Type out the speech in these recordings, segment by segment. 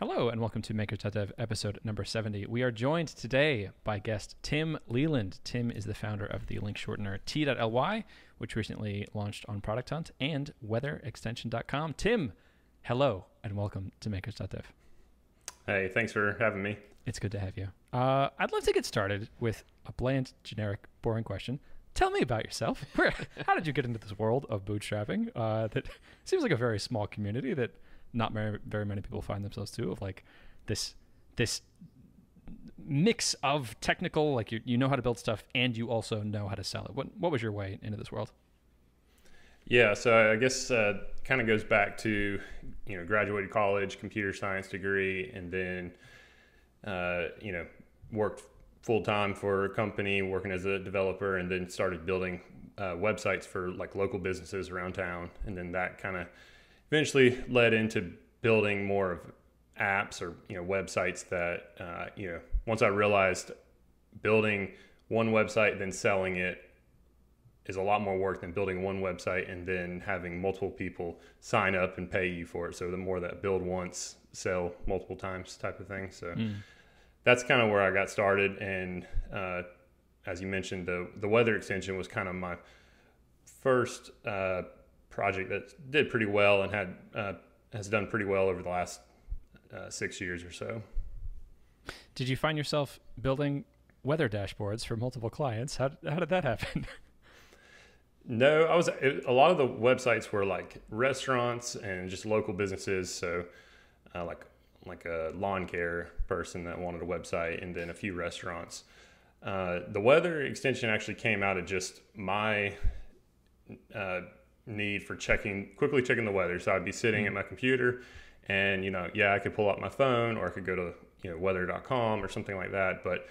Hello and welcome to Makers.dev episode number 70. We are joined today by guest Tim Leland. Tim is the founder of the link shortener T.ly, which recently launched on Product Hunt and weatherextension.com. Tim, hello and welcome to Makers.dev. Hey, thanks for having me. It's good to have you. Uh, I'd love to get started with a bland, generic, boring question. Tell me about yourself. Where, how did you get into this world of bootstrapping? Uh, that seems like a very small community that not very very many people find themselves to of like this this mix of technical like you, you know how to build stuff and you also know how to sell it. What what was your way into this world? Yeah so i guess uh, kind of goes back to you know graduated college computer science degree and then uh, you know worked full time for a company working as a developer and then started building uh, websites for like local businesses around town. And then that kind of eventually led into building more of apps or you know websites that uh, you know once I realized building one website then selling it is a lot more work than building one website and then having multiple people sign up and pay you for it. So the more that build once, sell multiple times type of thing. So mm. that's kind of where I got started. And uh, as you mentioned, the the weather extension was kind of my first uh, project that did pretty well and had uh, has done pretty well over the last uh, six years or so. Did you find yourself building weather dashboards for multiple clients? How how did that happen? no, I was it, a lot of the websites were like restaurants and just local businesses. So uh, like like a lawn care person that wanted a website, and then a few restaurants. Uh, the weather extension actually came out of just my uh, need for checking quickly checking the weather. So I'd be sitting mm-hmm. at my computer and you know, yeah, I could pull up my phone or I could go to, you know, weather.com or something like that. But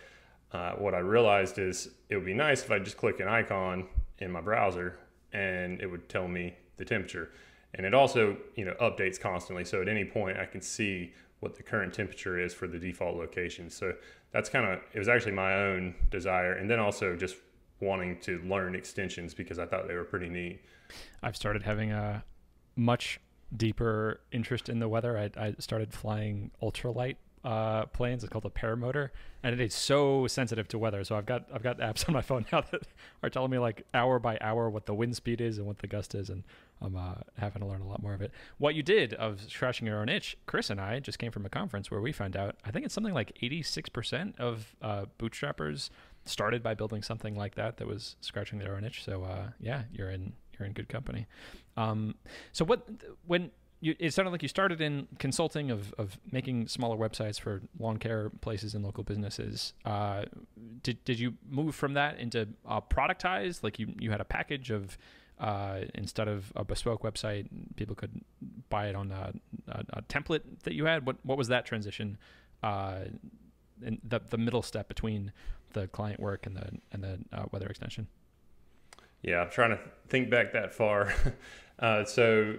uh, what I realized is it would be nice if I just click an icon in my browser and it would tell me the temperature. And it also, you know, updates constantly. So at any point I can see what the current temperature is for the default location. So that's kind of it was actually my own desire and then also just wanting to learn extensions because I thought they were pretty neat. I've started having a much deeper interest in the weather. I, I started flying ultralight uh, planes. It's called a paramotor, and it is so sensitive to weather. So I've got I've got apps on my phone now that are telling me like hour by hour what the wind speed is and what the gust is, and I'm uh, having to learn a lot more of it. What you did of scratching your own itch, Chris and I just came from a conference where we found out I think it's something like 86% of uh, bootstrappers started by building something like that that was scratching their own itch. So uh, yeah, you're in you're in good company. Um, so what when you, it sounded like you started in consulting of, of making smaller websites for lawn care places and local businesses. Uh, did, did you move from that into uh, productized? Like you, you had a package of, uh, instead of a bespoke website, people could buy it on a, a, a template that you had. What, what was that transition? Uh, and the, the middle step between the client work and the and the uh, weather extension? Yeah, I'm trying to think back that far. uh, so,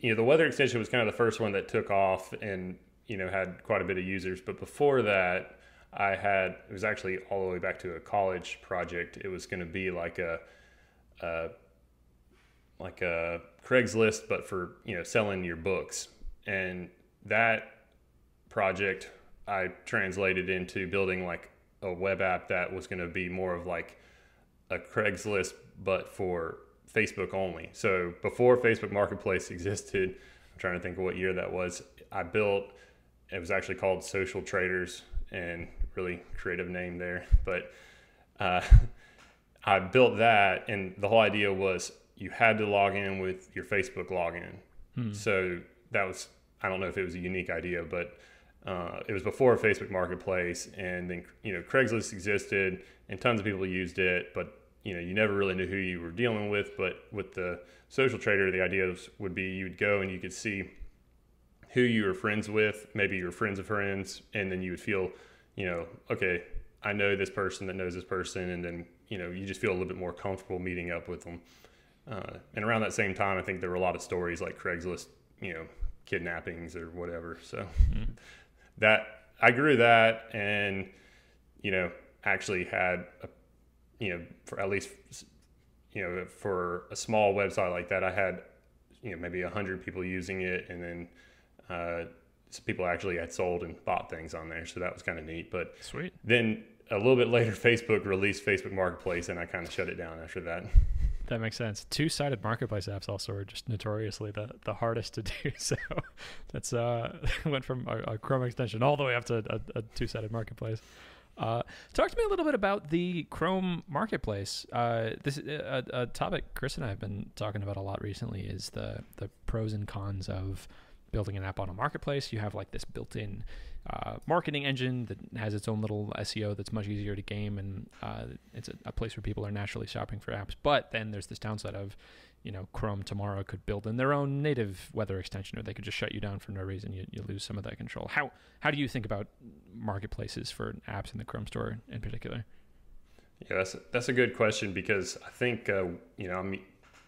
you know, the weather extension was kind of the first one that took off and you know had quite a bit of users. But before that, I had it was actually all the way back to a college project. It was going to be like a, a like a Craigslist, but for you know selling your books. And that project I translated into building like a web app that was going to be more of like a Craigslist, but for Facebook only. So before Facebook Marketplace existed, I'm trying to think of what year that was. I built. It was actually called Social Traders, and really creative name there. But uh, I built that, and the whole idea was you had to log in with your Facebook login. Hmm. So that was I don't know if it was a unique idea, but uh, it was before Facebook Marketplace, and then you know Craigslist existed, and tons of people used it, but you know you never really knew who you were dealing with. But with the social trader, the idea would be you would go and you could see who you were friends with, maybe your friends of friends, and then you would feel, you know, okay, I know this person that knows this person, and then you know you just feel a little bit more comfortable meeting up with them. Uh, and around that same time, I think there were a lot of stories like Craigslist, you know, kidnappings or whatever. So. Mm-hmm that I grew that and you know actually had a, you know for at least you know for a small website like that I had you know maybe a hundred people using it and then uh, some people actually had sold and bought things on there. So that was kind of neat. But Sweet. then a little bit later, Facebook released Facebook Marketplace, and I kind of shut it down after that. That makes sense. Two-sided marketplace apps also are just notoriously the, the hardest to do. So that's uh went from a, a Chrome extension all the way up to a, a two-sided marketplace. Uh, talk to me a little bit about the Chrome marketplace. Uh, this a, a topic Chris and I have been talking about a lot recently is the the pros and cons of building an app on a marketplace. You have like this built-in uh, marketing engine that has its own little SEO that's much easier to game, and uh, it's a, a, place where people are naturally shopping for apps. But then there's this downside of, you know, Chrome tomorrow could build in their own native weather extension, or they could just shut you down for no reason. You, you lose some of that control. How how do you think about marketplaces for apps in the Chrome store in particular? Yeah, that's a, that's a good question because I think uh, you know I'm,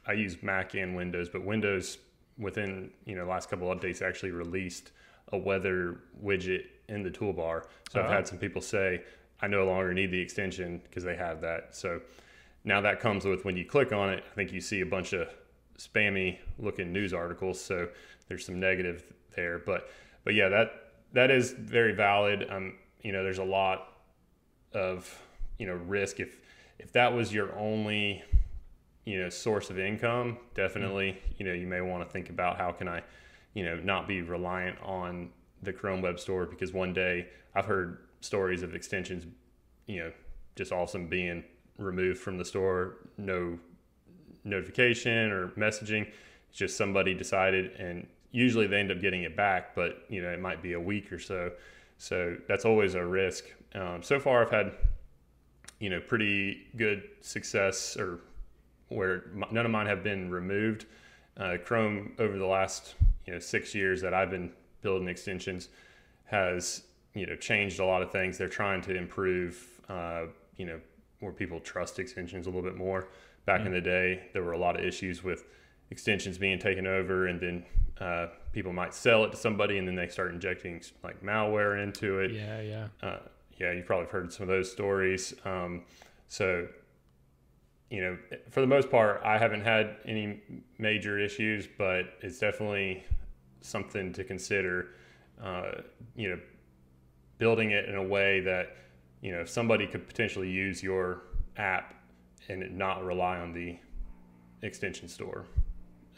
I use Mac and Windows, but Windows within you know last couple of updates actually released a weather widget in the toolbar. So uh-huh. I've had some people say, I no longer need the extension because they have that. So now that comes with when you click on it, I think you see a bunch of spammy looking news articles. So there's some negative there. But but yeah, that that is very valid. Um, you know, there's a lot of you know risk if if that was your only you know source of income. Definitely, you know, you may want to think about how can I you know, not be reliant on the Chrome Web Store because one day I've heard stories of extensions, you know, just awesome being removed from the store, no notification or messaging. It's just somebody decided, and usually they end up getting it back, but you know, it might be a week or so. So that's always a risk. Um, so far, I've had, you know, pretty good success, or where none of mine have been removed. Uh, Chrome over the last you know six years that I've been building extensions has you know changed a lot of things. They're trying to improve uh, you know where people trust extensions a little bit more. Back mm-hmm. in the day, there were a lot of issues with extensions being taken over, and then uh, people might sell it to somebody, and then they start injecting like malware into it. Yeah, yeah, uh, yeah. You've probably heard some of those stories. Um, so you know, for the most part, I haven't had any major issues, but it's definitely something to consider. Uh, you know, building it in a way that you know if somebody could potentially use your app and not rely on the extension store.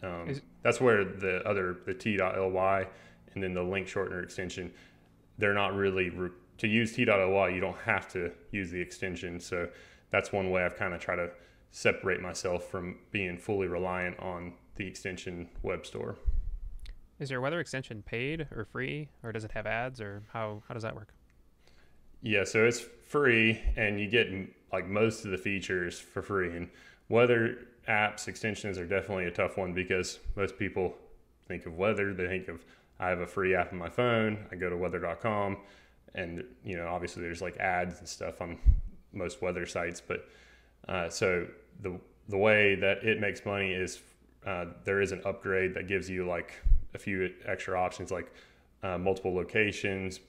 Um, Is, that's where the other the t.ly and then the link shortener extension, they're not really re- to use t.ly. You don't have to use the extension, so that's one way I've kind of tried to separate myself from being fully reliant on the extension web store. Is your weather extension paid or free, or does it have ads, or how how does that work? Yeah, so it's free, and you get like most of the features for free. And weather apps extensions are definitely a tough one because most people think of weather. They think of I have a free app on my phone. I go to weather.com, and you know obviously there's like ads and stuff on most weather sites, but uh, so the the way that it makes money is uh, there is an upgrade that gives you like a few extra options like uh, multiple locations,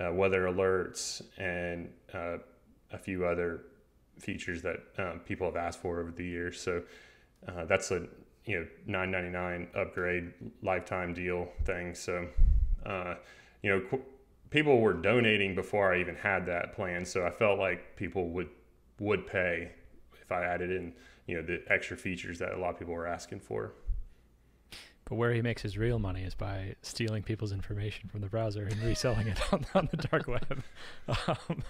uh, weather alerts, and uh, a few other features that um, people have asked for over the years. So uh, that's a you know 9.99 upgrade lifetime deal thing. So you know. Qu- people were donating before I even had that plan, so I felt like people would would pay if I added in, you know, the extra features that a lot of people were asking for. But where he makes his real money is by stealing people's information from the browser and reselling it on, on the dark web. Um,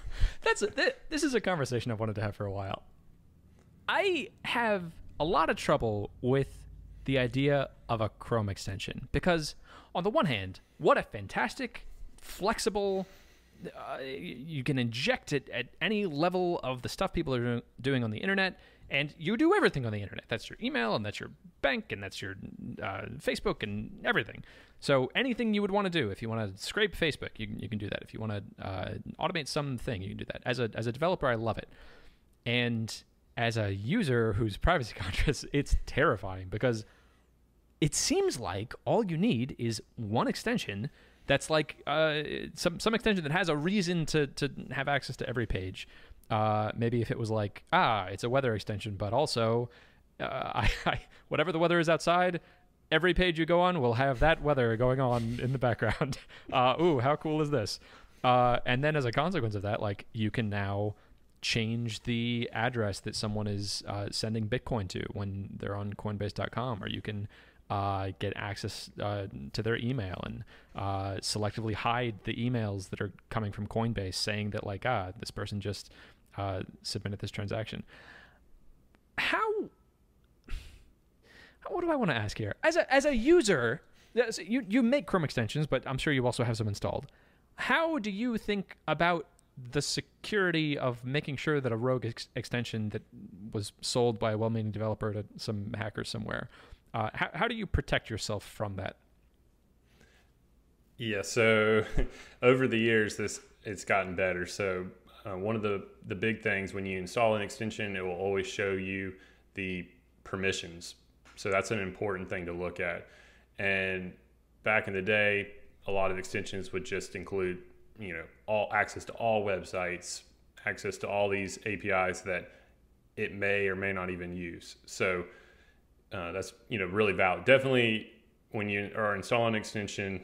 that's a, th- this is a conversation I've wanted to have for a while. I have a lot of trouble with the idea of a Chrome extension because, on the one hand, what a fantastic, flexible, uh, you can inject it at any level of the stuff people are doing on the internet and you do everything on the internet. That's your email and that's your bank and that's your uh, facebook and everything. So anything you would want to do if you want to scrape facebook you, you can do that. If you want to uh, automate something you can do that. As a, as a developer i love it. And as a user who's privacy conscious it's terrifying because it seems like all you need is one extension that's like uh, some some extension that has a reason to to have access to every page. Uh, maybe if it was like ah, it's a weather extension, but also uh, I, I, whatever the weather is outside, every page you go on will have that weather going on in the background. Uh, ooh, how cool is this? Uh, and then as a consequence of that, like you can now change the address that someone is uh, sending Bitcoin to when they're on Coinbase.com, or you can uh, get access uh, to their email and uh, selectively hide the emails that are coming from Coinbase saying that like ah this person just uh, submitted this transaction. How? What do I want to ask here? As a as a user, you you make Chrome extensions, but I'm sure you also have some installed. How do you think about the security of making sure that a rogue ex- extension that was sold by a well-meaning developer to some hacker somewhere uh, how, how do you protect yourself from that? Yeah, so over the years, this it's gotten better. So uh, one of the the big things when you install an extension, it will always show you the permissions. So that's an important thing to look at. And back in the day, a lot of extensions would just include, you know, all access to all websites, access to all these APIs that it may or may not even use. So uh, that's you know really valid. Definitely, when you are installing an extension,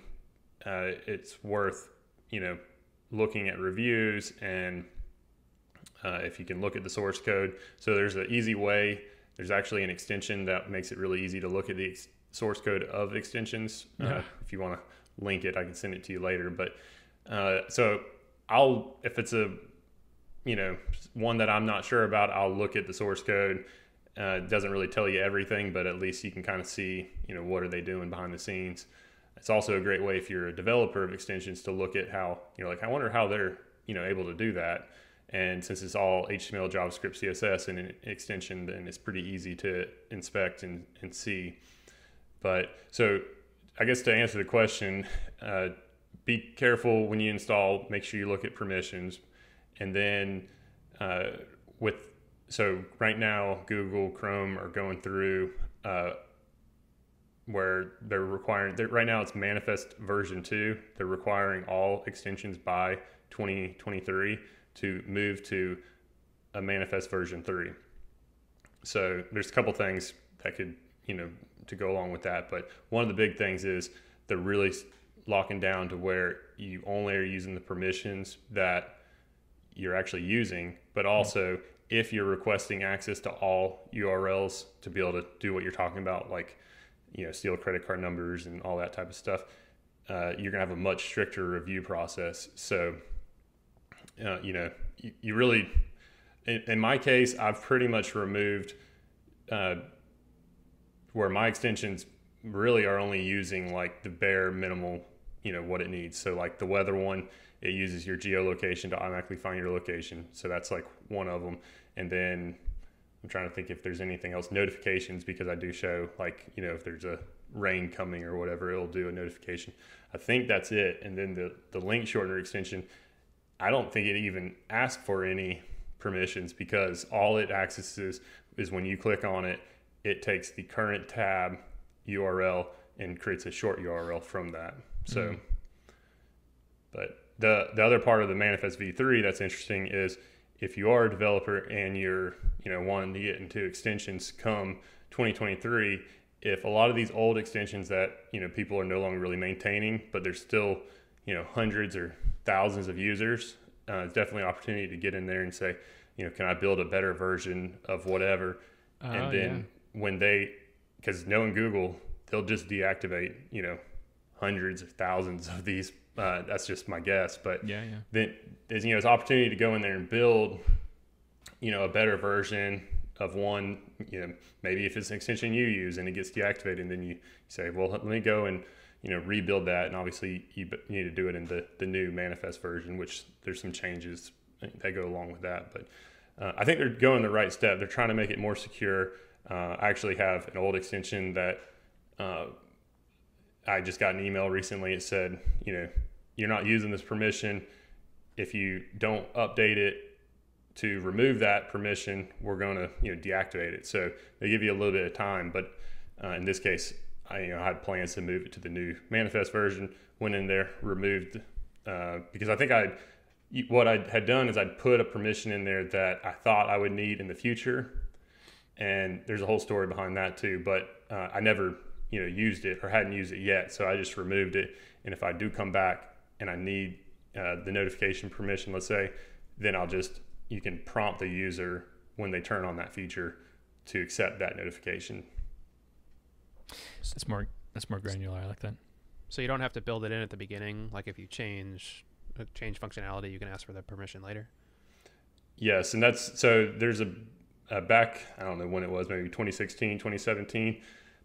uh, it's worth you know looking at reviews and uh, if you can look at the source code. So there's an easy way. There's actually an extension that makes it really easy to look at the ex- source code of extensions. Uh, if you want to link it, I can send it to you later. But uh, so I'll if it's a you know one that I'm not sure about, I'll look at the source code uh, it doesn't really tell you everything, but at least you can kind of see, you know, what are they doing behind the scenes. It's also a great way if you're a developer of extensions to look at how, you know, like I wonder how they're, you know, able to do that. And since it's all HTML, JavaScript, CSS, and an extension, then it's pretty easy to inspect and, and see. But so I guess to answer the question, uh, be careful when you install, make sure you look at permissions. And then uh, with so right now Google Chrome are going through uh, where they're requiring they're, right now it's manifest version 2 they're requiring all extensions by 2023 to move to a manifest version 3 so there's a couple things that could you know to go along with that but one of the big things is they're really locking down to where you only are using the permissions that you're actually using but mm-hmm. also if you're requesting access to all URLs to be able to do what you're talking about, like you know, steal credit card numbers and all that type of stuff, uh, you're gonna have a much stricter review process. So, uh, you know, you, you really, in, in, my case, I've pretty much removed uh, where my extensions really are only using like the bare minimal, you know, what it needs. So, like the weather one, it uses your geolocation to automatically find your location. So that's like one of them and then I'm trying to think if there's anything else notifications because I do show like you know if there's a rain coming or whatever it'll do a notification. I think that's it. And then the the link shortener extension, I don't think it even asks for any permissions because all it accesses is when you click on it, it takes the current tab URL and creates a short URL from that. So, mm-hmm. but the the other part of the manifest v3 that's interesting is if you are a developer and you're you know wanting to get into extensions come 2023 if a lot of these old extensions that you know people are no longer really maintaining but there's still you know hundreds or thousands of users uh, it's definitely an opportunity to get in there and say you know can i build a better version of whatever uh, and then yeah. when they because knowing google they'll just deactivate you know hundreds of thousands of these uh, that's just my guess, but yeah, yeah. Then there's you know it's opportunity to go in there and build, you know, a better version of one. You know, maybe if it's an extension you use and it gets deactivated, and then you say, well, let me go and you know rebuild that, and obviously you need to do it in the the new manifest version, which there's some changes that go along with that, but. Uh, I think they're going the right step. They're trying to make it more secure. Uh, I actually have an old extension that uh, I just got an email recently. It said, you know, you're not using this permission. If you don't update it to remove that permission, we're going to, you know, deactivate it. So they give you a little bit of time. But uh, in this case, I, you know, I had plans to move it to the new manifest version. Went in there, removed uh, because I think I, what I had done is I'd put a permission in there that I thought I would need in the future, and there's a whole story behind that too. But uh, I never you know used it or hadn't used it yet. So I just removed it. And if I do come back and I need uh, the notification permission, let's say, then I'll just you can prompt the user when they turn on that feature to accept that notification. That's more that's more granular. I like that. So you don't have to build it in at the beginning. Like if you change uh, change functionality, you can ask for the permission later. Yes, and that's so there's a, a back I don't know when it was maybe 2016 2017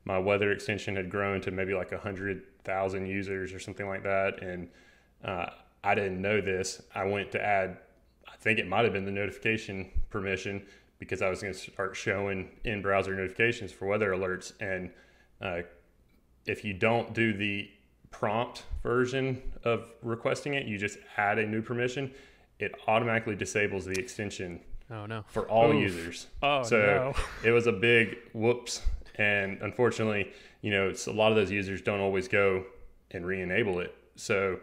my weather extension had grown to maybe like a hundred thousand users or something like that and uh, I didn't know this I went to add I think it might have been the notification permission because I was going to start showing in browser notifications for weather alerts and uh, if you don't do the prompt version of requesting it you just add a new permission it automatically disables the extension Oh no. for all Oof. users. Oh so no. it was a big whoops. And unfortunately, you know, it's a lot of those users don't always go and re-enable it. So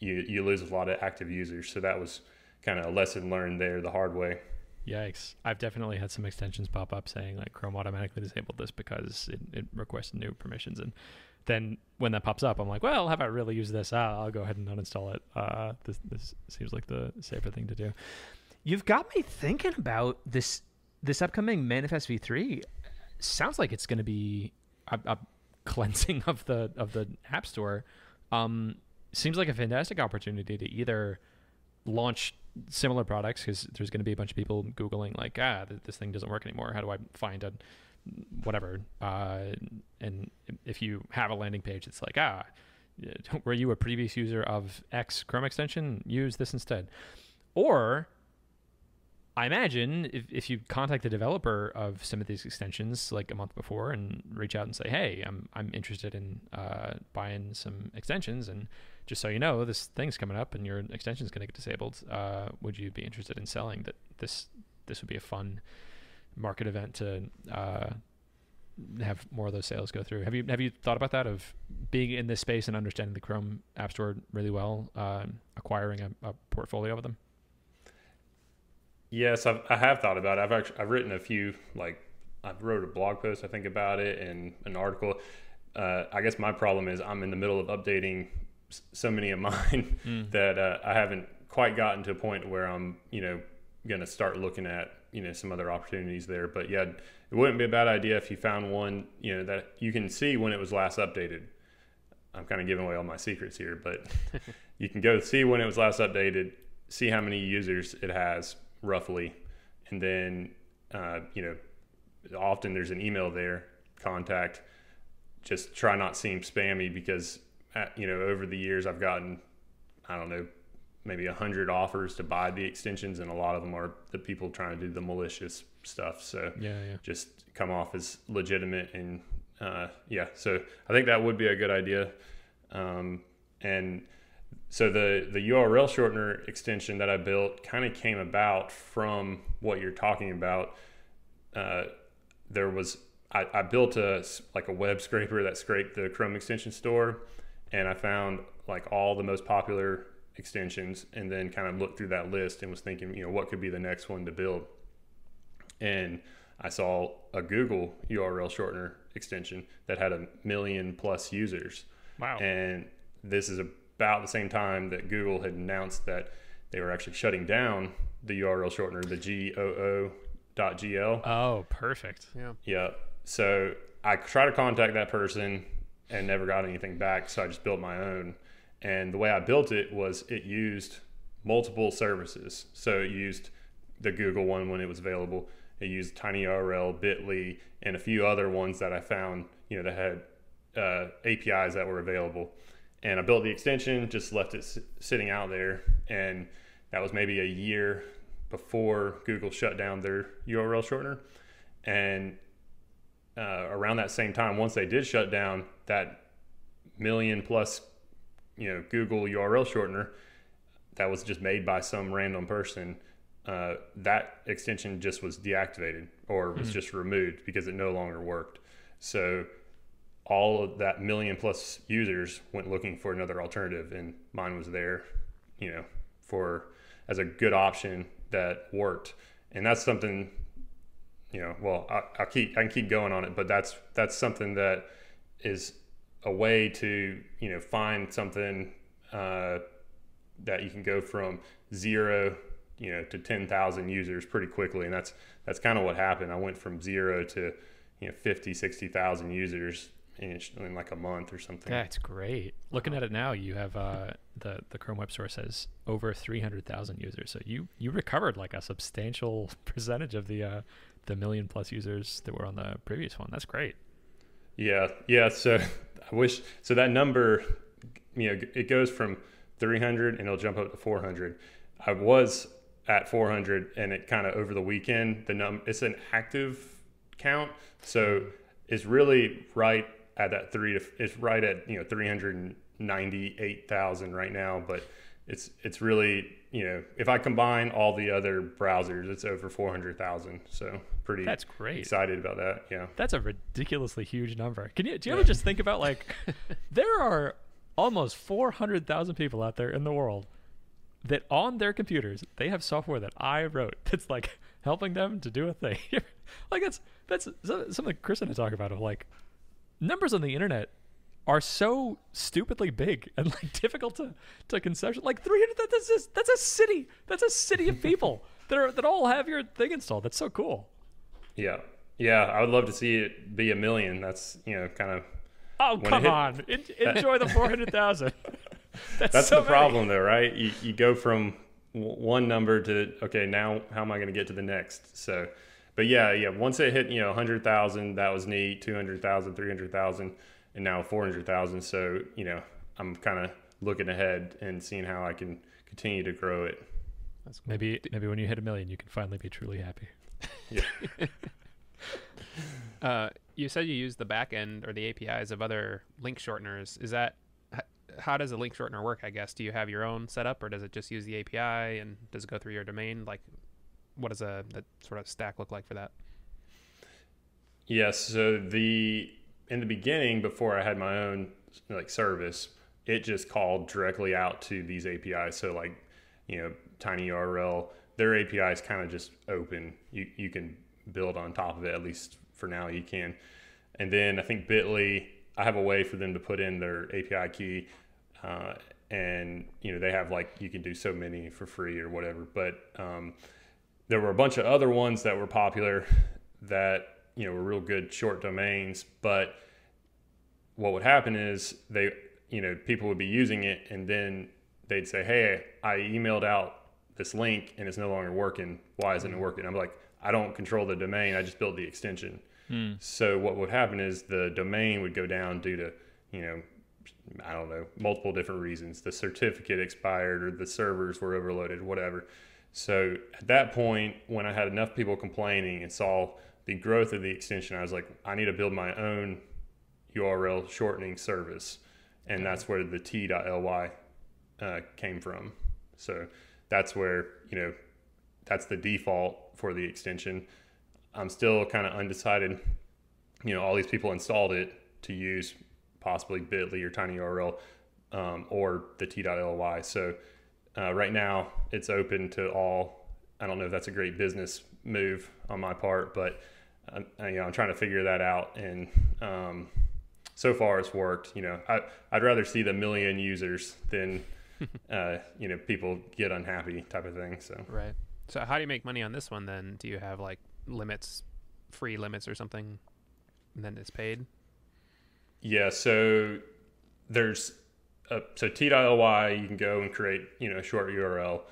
you you lose a lot of active users. So that was kind of a lesson learned there the hard way. Yikes! I've definitely had some extensions pop up saying like Chrome automatically disabled this because it, it requested new permissions, and then when that pops up, I'm like, well, have I really used this? Ah, I'll go ahead and uninstall it. Uh, this this seems like the safer thing to do. You've got me thinking about this this upcoming Manifest V3. Sounds like it's going to be a, a cleansing of the of the App Store. Um, seems like a fantastic opportunity to either launch similar products because there's going to be a bunch of people googling like ah this thing doesn't work anymore. How do i find a whatever uh, and if you have a landing page it's like ah were you a previous user of x chrome extension? Use this instead. Or I imagine if, if you contact the developer of some of these extensions like a month before and reach out and say, "Hey, I'm I'm interested in uh, buying some extensions, and just so you know, this thing's coming up and your extension is going to get disabled. Uh, would you be interested in selling that? This this would be a fun market event to uh, have more of those sales go through. Have you have you thought about that of being in this space and understanding the Chrome App Store really well, uh, acquiring a, a portfolio of them? Yes, I've, I have thought about it. I've actually I've written a few like I wrote a blog post I think about it and an article. Uh, I guess my problem is I'm in the middle of updating s- so many of mine Mm. that uh, I haven't quite gotten to a point where I'm you know going to start looking at you know some other opportunities there. But yeah, it wouldn't be a bad idea if you found one you know that you can see when it was last updated. I'm kind of giving away all my secrets here, but you can go see when it was last updated, see how many users it has roughly, and then uh, you know often there's an email there contact. Just try not seem spammy because uh, you know over the years I've gotten I don't know maybe a hundred offers to buy the extensions, and a lot of them are the people trying to do the malicious stuff. So Yeah, yeah. just come off as legitimate and uh, yeah so i think that would be a good idea um, and so the the url shortener extension that i built kind of came about from what you're talking about uh, there was I, I built a like a web scraper that scraped the chrome extension store and i found like all the most popular extensions and then kind of looked through that list and was thinking you know what could be the next one to build and I saw a Google URL shortener extension that had a million plus users. Wow. And this is about the same time that Google had announced that they were actually shutting down the URL shortener, the GOO.gl. Oh, perfect. Yeah. Yeah. So I tried to contact that person and never got anything back. So I just built my own. And the way I built it was it used multiple services. So it used the Google one when it was available. It used TinyURL, Bitly, and a few other ones that I found, you know, that had uh, APIs that were available. And I built the extension, just left it s- sitting out there, and that was maybe a year before Google shut down their URL shortener. And uh, around that same time, once they did shut down that million plus, you know, Google URL shortener that was just made by some random person, uh, that extension just was deactivated or was just removed because it no longer worked. So all of that million plus users went looking for another alternative, and mine was there, you know, for as a good option that worked. And that's something, you know, well, I, I'll keep I can keep going on it, but that's that's something that is a way to you know find something uh, that you can go from zero you know to 10,000 users pretty quickly and that's that's kind of what happened I went from zero to you know 50 60,000 users in, in like a month or something That's great. Looking at it now, you have uh, the the Chrome Web Store has over three hundred thousand users. So you you recovered like a substantial percentage of the uh, the million plus users that were on the previous one. That's great. Yeah, yeah. So I wish so that number, you know, it goes from 300 and it'll jump up to 400. I was at 400 and it kind of over the weekend the num it's an active count, so it's really right at that three to it's right at you know 398,000 right now, but it's it's really you know if I combine all the other browsers, it's over 400,000. So pretty That's great. excited about that. Yeah. That's a ridiculously huge number. Can you do you ever just think about like there are almost 400,000 people out there in the world that on their computers they have software that I wrote that's like helping them to do a thing. like that's that's so- something Chris and I talk about of like numbers on the internet are so stupidly big and like difficult to to conceptualize. Like 300 that- that's just, that's a city. That's a city of people that are that all have your thing installed. That's so cool. Yeah. Yeah, I would love to see it be a million. That's, you know, kind of Oh come on! En- enjoy the four hundred thousand. That's, That's so the many. problem though, right? You, you go from w- one number to okay, now how am I going to get to the next? So, but yeah, yeah, once it hit, you know, 100,000, that was neat, 200,000, 300,000 and now 400,000. So, you know, I'm kind of looking ahead and seeing how I can continue to grow it. That's cool. Maybe maybe when you hit a million, you can finally be truly happy. Uh, you said you use the back end or the APIs of other link shorteners. Is that how does a link shortener work? I guess do you have your own setup, or does it just use the API and does it go through your domain? Like, what does a that sort of stack look like for that? Yes. So the in the beginning, before I had my own like service, it just called directly out to these APIs. So like, you know, TinyURL, their API is kind of just open. You you can build on top of it. At least for now, you can. And then I think Bitly, I have a way for them to put in their API key, uh, and you know they have like you can do so many for free or whatever. But um, there were a bunch of other ones that were popular that you know were real good short domains but what would happen is they you know people would be using it and then they'd say hey i emailed out this link and it's no longer working. Why isn't it hmm. working? I'm like i don't control the domain. I just built the extension. Hmm. So what would happen is the domain would go down due to you know i don't know multiple different reasons. The certificate expired or the servers were overloaded whatever so at that point, when I had enough people complaining and saw the growth of the extension, I was like, I need to build my own URL shortening service. And that's where the t.ly uh, came from. So that's where, you know, that's the default for the extension. I'm still kind of undecided. You know, all these people installed it to use possibly Bitly or TinyURL um, or the t.ly. So uh, right now, it's open to all. I don't know if that's a great business move on my part, but uh, you know, I'm trying to figure that out. And um, so far, it's worked. You know, I, I'd rather see the million users than uh, you know people get unhappy type of thing. So Right. So how do you make money on this one then? Do you have like limits, free limits or something, and then it's paid? Yeah, so there's a, so t.ly you can go and create you know a short URL,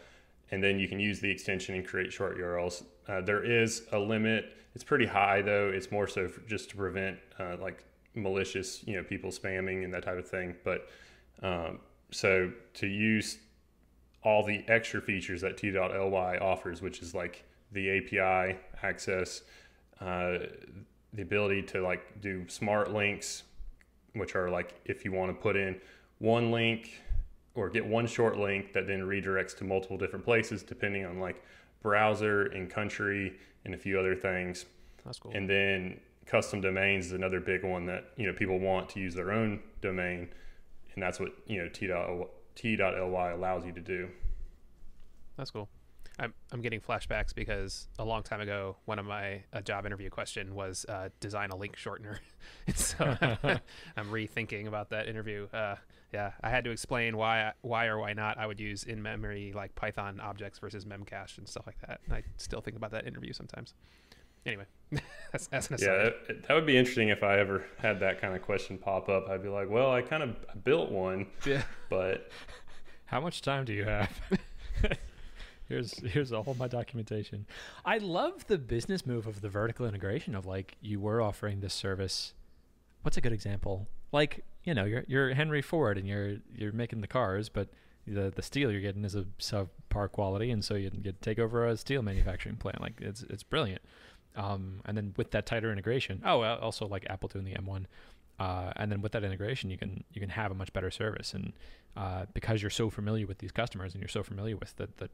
and then you can use the extension and create short URLs. Uh, there is a limit. It's pretty high though. It's more so just to prevent uh, like malicious you know people spamming and that type of thing. But um, so to use all the extra features that t.ly offers, which is like the API access, uh, the ability to like do smart links, which are like if you want to put in one link or get one short link that then redirects to multiple different places depending on like browser and country and a few other things. That's cool. And then custom domains is another big one that you know people want to use their own domain, and that's what you know t.ly allows you to do. That's cool. I'm I'm getting flashbacks because a long time ago, one of my a job interview question was uh, design a link shortener, so I'm rethinking about that interview. Uh, yeah, I had to explain why why or why not I would use in memory like Python objects versus memcache and stuff like that. And I still think about that interview sometimes. Anyway, that's, that's an aside. Yeah, that, that would be interesting if I ever had that kind of question pop up. I'd be like, well, I kind of built one, Yeah. but How much time do you have? here's here's all my documentation. I love the business move of the vertical integration of like you were offering this service. What's a good example? Like you know you're you're Henry Ford and you're you're making the cars, but the the steel you're getting is a subpar quality, and so you you take over a steel manufacturing plant. Like it's it's brilliant. Um, and then with that tighter integration, oh, also like Apple doing the M1, uh, and then with that integration, you can you can have a much better service. And uh, because you're so familiar with these customers and you're so familiar with the, the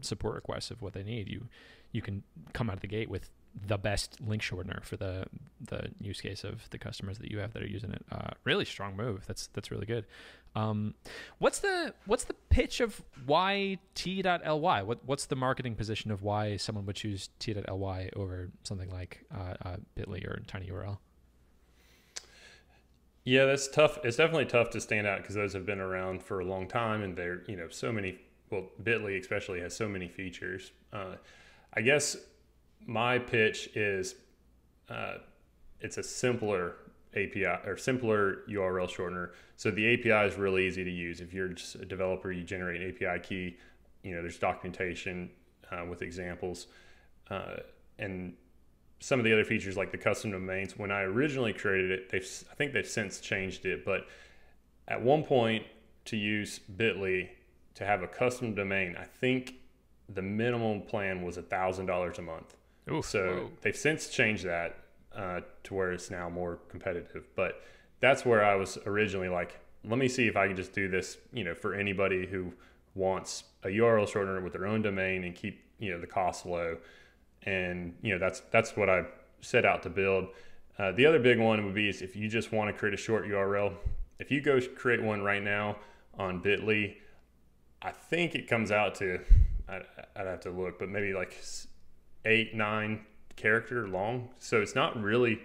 support requests of what they need, you you can come out of the gate with the best link shortener for the the use case of the customers that you have that are using it. Uh, really strong move. That's that's really good. Um, what's the what's the pitch of why T.ly? What what's the marketing position of why someone would choose T.ly over something like uh, uh, Bitly or TinyURL? Yeah, that's tough. It's definitely tough to stand out because those have been around for a long time, and they're you know so many. Well, Bitly especially has so many features. Uh, I guess my pitch is uh, it's a simpler API or simpler URL shortener. So the API is really easy to use. If you're just a developer, you generate an API key. You know, there's documentation uh, with examples, uh, and some of the other features like the custom domains. When I originally created it, they've I think they've since changed it, but at one point to use Bitly to have a custom domain, I think the minimum plan was a thousand dollars a month. Oof, so whoa. they've since changed that uh, to where it's now more competitive. But that's where I was originally like, let me see if I can just do this, you know, for anybody who wants a URL shortener with their own domain and keep you know the cost low. And you know that's that's what I set out to build. Uh, the other big one would be is if you just want to create a short URL. If you go create one right now on Bitly, I think it comes out to I'd, I'd have to look, but maybe like eight nine character long. So it's not really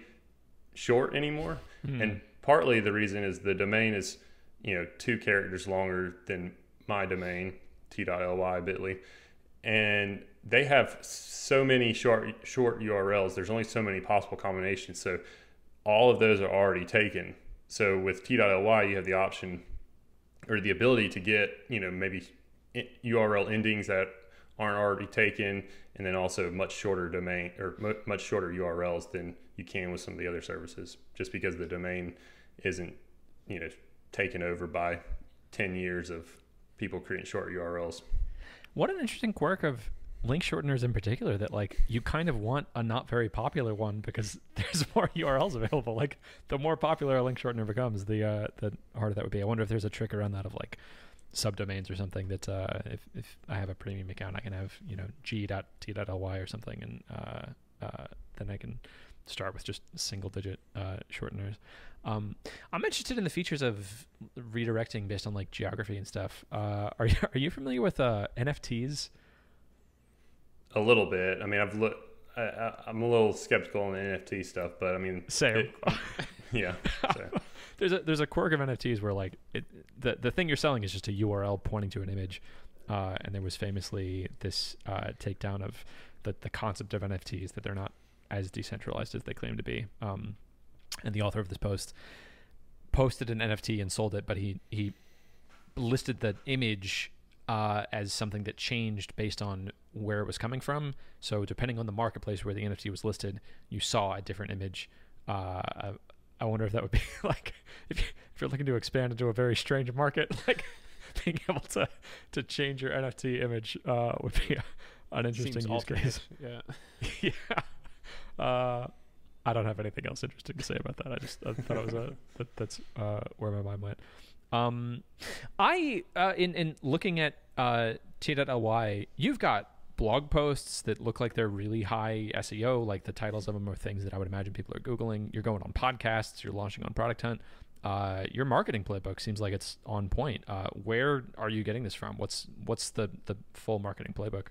short anymore. Hmm. And partly the reason is the domain is you know two characters longer than my domain t.ly bitly and they have so many short short urls there's only so many possible combinations. So all of those are already taken. So with t.ly you have the option or the ability to get you know maybe url endings that aren't already taken and then also much shorter domain or mu- much shorter urls than you can with some of the other services just because the domain isn't you know taken over by 10 years of people creating short urls What an interesting quirk of link shorteners in particular that like you kind of want a not very popular one because there's more URLs available. Like the more popular a link shortener becomes, the uh, the harder that would be. I wonder if there's a trick around that of like subdomains or something that uh, if if I have a premium account, I can have you know g.t.ly or something, and uh, uh, then I can start with just single digit uh, shorteners. Um, I'm interested in the features of redirecting based on like geography and stuff. Uh, are you are you familiar with uh, NFTs? a little bit i mean i've looked I, i'm a little skeptical on the nft stuff but i mean Same. it- yeah so. There's a there's a quirk of NFTs where like it the the thing you're selling is just a URL pointing to an image, uh, and there was famously this uh, takedown of the the concept of NFTs that they're not as decentralized as they claim to be. Um, and the author of this post posted an NFT and sold it, but he he listed the image uh, as something that changed based on where it was coming from. So depending on the marketplace where the NFT was listed, you saw a different image. Uh, I, wonder if that would be like if, you, if you're looking to expand into a very strange market, like being able to to change your NFT image uh, would be an interesting Seems use case. Yeah. yeah. Uh, I don't have anything else interesting to say about that. I just I thought it was a that, that's uh, where my mind went. Um, I uh, in in looking at uh, T.ly, you've got blog posts that look like they're really high SEO. Like the titles of them are things that I would imagine people are googling. You're going on podcasts. You're launching on Product Hunt. Uh, your marketing playbook seems like it's on point. Uh, where are you getting this from? What's what's the the full marketing playbook?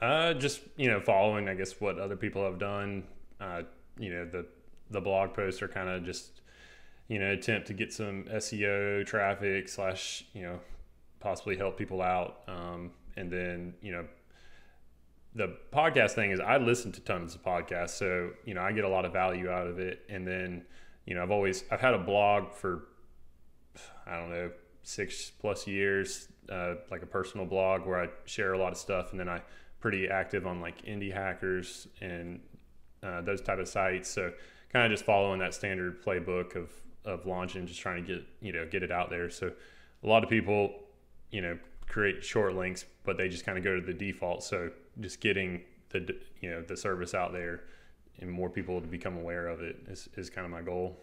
Uh, just you know, following I guess what other people have done. Uh, you know, the the blog posts are kind of just you know attempt to get some SEO traffic slash you know possibly help people out. Um, and then you know the podcast thing is I listen to tons of podcasts, so you know I get a lot of value out of it. And then you know I've always I've had a blog for I don't know six plus years, uh, like a personal blog where I share a lot of stuff, and then I pretty active on like indie hackers and uh, those type of sites. So kind of just following that standard playbook of of launching, just trying to get you know get it out there. So a lot of people you know create short links, but they just kind of go to the default. So just getting the you know the service out there and more people to become aware of it is, is kind of my goal.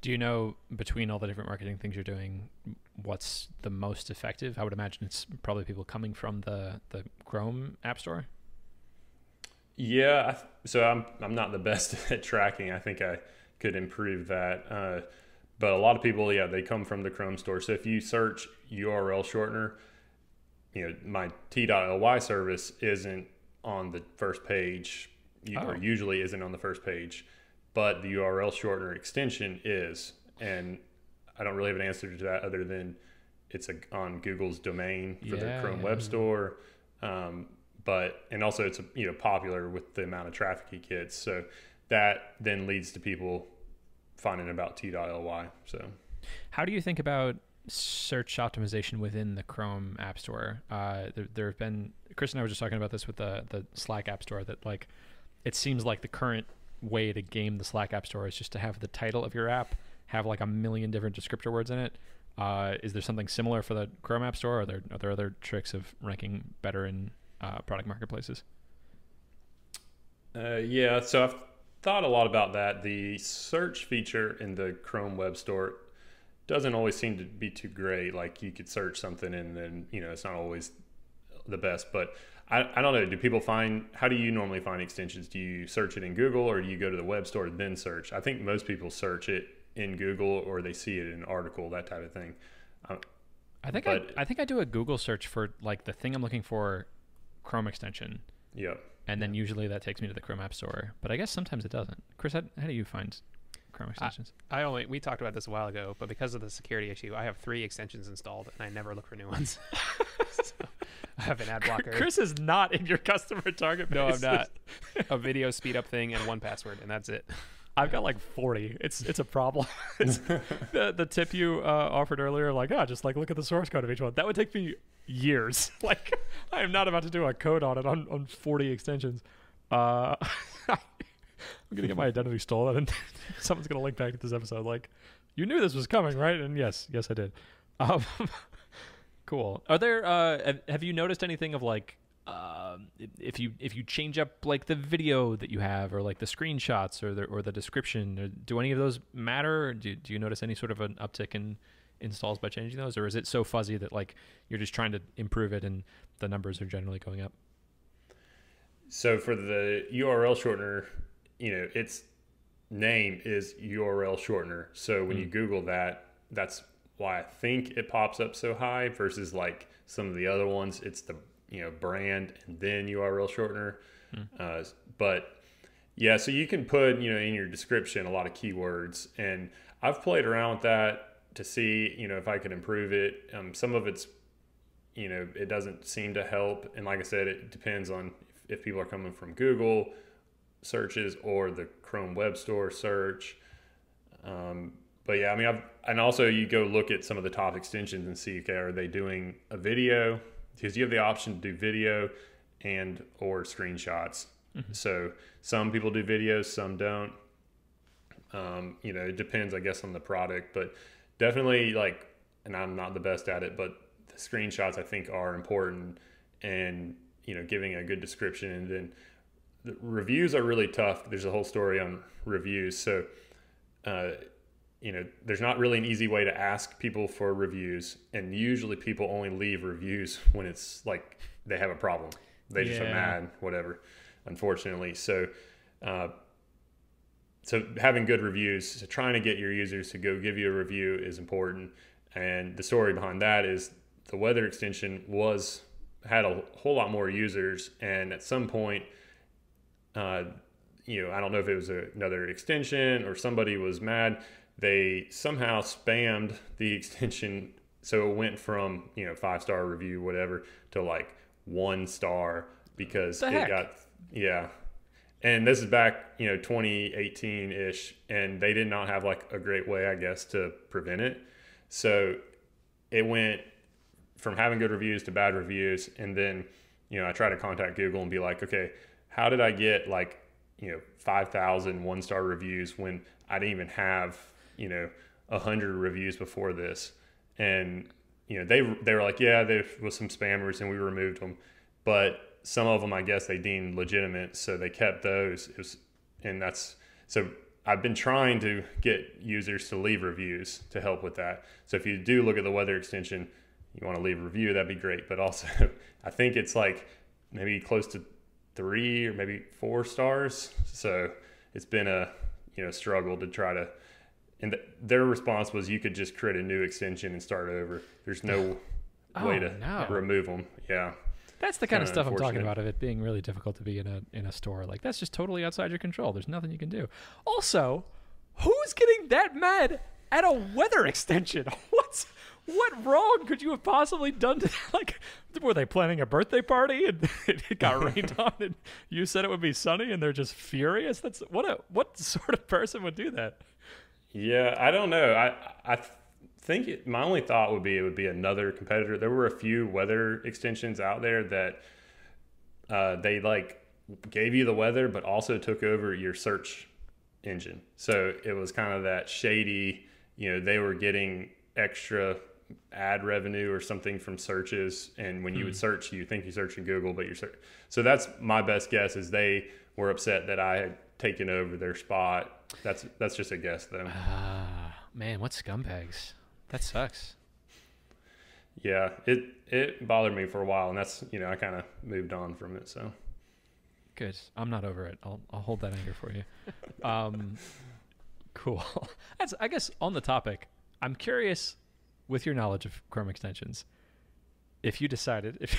Do you know between all the different marketing things you're doing, what's the most effective? I would imagine it's probably people coming from the the Chrome App Store. Yeah, so I'm I'm not the best at tracking. I think I could improve that. Uh, but a lot of people, yeah, they come from the Chrome store. So if you search URL shortener, you know, my t.ly service isn't on the first page, oh. or usually isn't on the first page, but the URL shortener extension is. And I don't really have an answer to that other than it's a, on Google's domain for yeah, the Chrome yeah. Web Store. Um, but and also it's you know popular with the amount of traffic he gets. So that then leads to people finding about t.ly. So, how do you think about search optimization within the Chrome App Store? Uh, there, there have been Chris and I were just talking about this with the the Slack App Store that like it seems like the current way to game the Slack App Store is just to have the title of your app have like a million different descriptor words in it. Uh, is there something similar for the Chrome App Store? Are there are there other tricks of ranking better in uh, product marketplaces? Uh, yeah, so I've thought a lot about that. The search feature in the Chrome Web Store doesn't always seem to be too great. Like you could search something and then, you know, it's not always the best. But I, I don't know. Do people find, how do you normally find extensions? Do you search it in Google or do you go to the web store then search? I think most people search it in Google or they see it in an article, that type of thing. Um, I think but, I, I think I do a Google search for like the thing I'm looking for, Chrome extension. Yep and then usually that takes me to the Chrome App Store. But I guess sometimes it doesn't. Chris, how, how do you find Chrome extensions? I, I, only we talked about this a while ago, but because of the security issue, I have three extensions installed, and I never look for new ones. so I have an ad blocker. Chris is not in your customer target base. No, I'm not. a video speed up thing and 1Password, and that's it. I've got like 40. It's it's a problem. it's the the tip you uh, offered earlier, like ah, just like look at the source code of each one. That would take me years. like I am not about to do a code audit on on 40 extensions. Uh, I'm gonna get my identity stolen, and someone's gonna link back to this episode. Like, you knew this was coming, right? And yes, yes, I did. Um, cool. Are there? Uh, have you noticed anything of like um, if you if you change up like the video that you have or like the screenshots or the or the description or do any of those matter? Do, do you notice any sort of an uptick in installs by changing those? Or is it so fuzzy that like you're just trying to improve it and the numbers are generally going up? So for the url shortener you know its name is url shortener. So when mm. you google that that's why i think it pops up so high versus like some of the other ones. It's the you know brand and then URL shortener. Hmm. Uh, but yeah, so you can put you know in your description a lot of keywords, and I've played around with that to see you know if I could improve it. Um, some of it's you know it doesn't seem to help, and like I said, it depends on if, if people are coming from Google searches or the Chrome Web Store search. Um, but yeah, I mean, I've, and also you go look at some of the top extensions and see, okay, are they doing a video? Because you have the option to do video and or screenshots. Mm-hmm. So some people do videos, some don't. Um, you know, it depends, I guess, on the product, but definitely like, and I'm not the best at it, but the screenshots I think are important, and you know, giving a good description, and then the reviews are really tough. There's a whole story on reviews, so. Uh, you know, there's not really an easy way to ask people for reviews, and usually people only leave reviews when it's like they have a problem, they just are mad, whatever. Unfortunately, so uh, so having good reviews, so trying to get your users to go give you a review is important. And the story behind that is the weather extension was had a whole lot more users, and at some point, uh, you know, I don't know if it was a, another extension or somebody was mad. They somehow spammed the extension, so it went from you know five star review whatever to like one star because The it heck? got yeah. And this is back, you know, 2018 ish, and they did not have like a great way, I guess, to prevent it. So it went from having good reviews to bad reviews and then you know i try to contact google and be like okay how did i get like you know 5000 one star reviews when i didn't even have you know a 100 reviews before this. And you know they they were like yeah there was some spammers and we removed them. But some of them i guess they deemed legitimate so they kept those. It was, and that's so i've been trying to get users to leave reviews to help with that. So if you do look at the weather extension you want to leave a review that'd be great. But also i think it's like maybe close to three or maybe four stars. So it's been a you know struggle to try to and th- their response was you could just create a new extension and start over there's no Oh, way to no. remove them yeah That's the kind of stuff I'm talking about of it being really difficult to be in a in a store. Like that's just totally outside your control. There's nothing you can do. Also, who's getting that mad at a weather extension? What's what wrong could you have possibly done to like were they planning a birthday party and it got rained on and you said it would be sunny and they're just furious? That's what a what sort of person would do that? Yeah, I don't know. I I think it, my only thought would be it would be another competitor. There were a few weather extensions out there that uh, they like gave you the weather, but also took over your search engine. So it was kind of that shady. You know, they were getting extra ad revenue or something from searches, and when you would search, you think you search in Google, but you're search. So that's my best guess is they were upset that I had taken over their spot. That's that's just a guess though. Ah, man, what scumbags. That sucks. Yeah, it it bothered me for a while, and that's you know I kind of moved on from it. So Good. I'm not over it. I'll I'll hold that anger for you. Um, cool. That's I guess on the topic. I'm curious, with your knowledge of Chrome extensions, if you decided if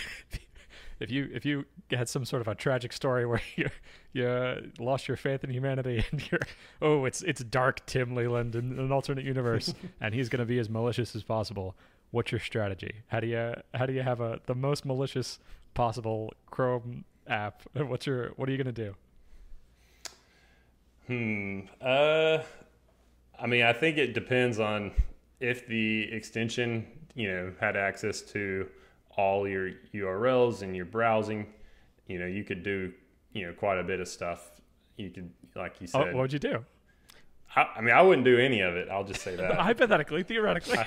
if you if you had some sort of a tragic story where you you uh, lost your faith in humanity and you're oh it's it's dark Tim Leland in an alternate universe and he's going to be as malicious as possible. What's your strategy? How do you how do you have a the most malicious possible Chrome app? What's your what are you going to do? hmm, uh, I mean I think it depends on if the extension you know had access to all your URLs and your browsing. You know, you could do you know quite a bit of stuff. You could like you Oh, said. what would you do? I, I mean, I wouldn't do any of it. I'll just say that. Hypothetically, theoretically.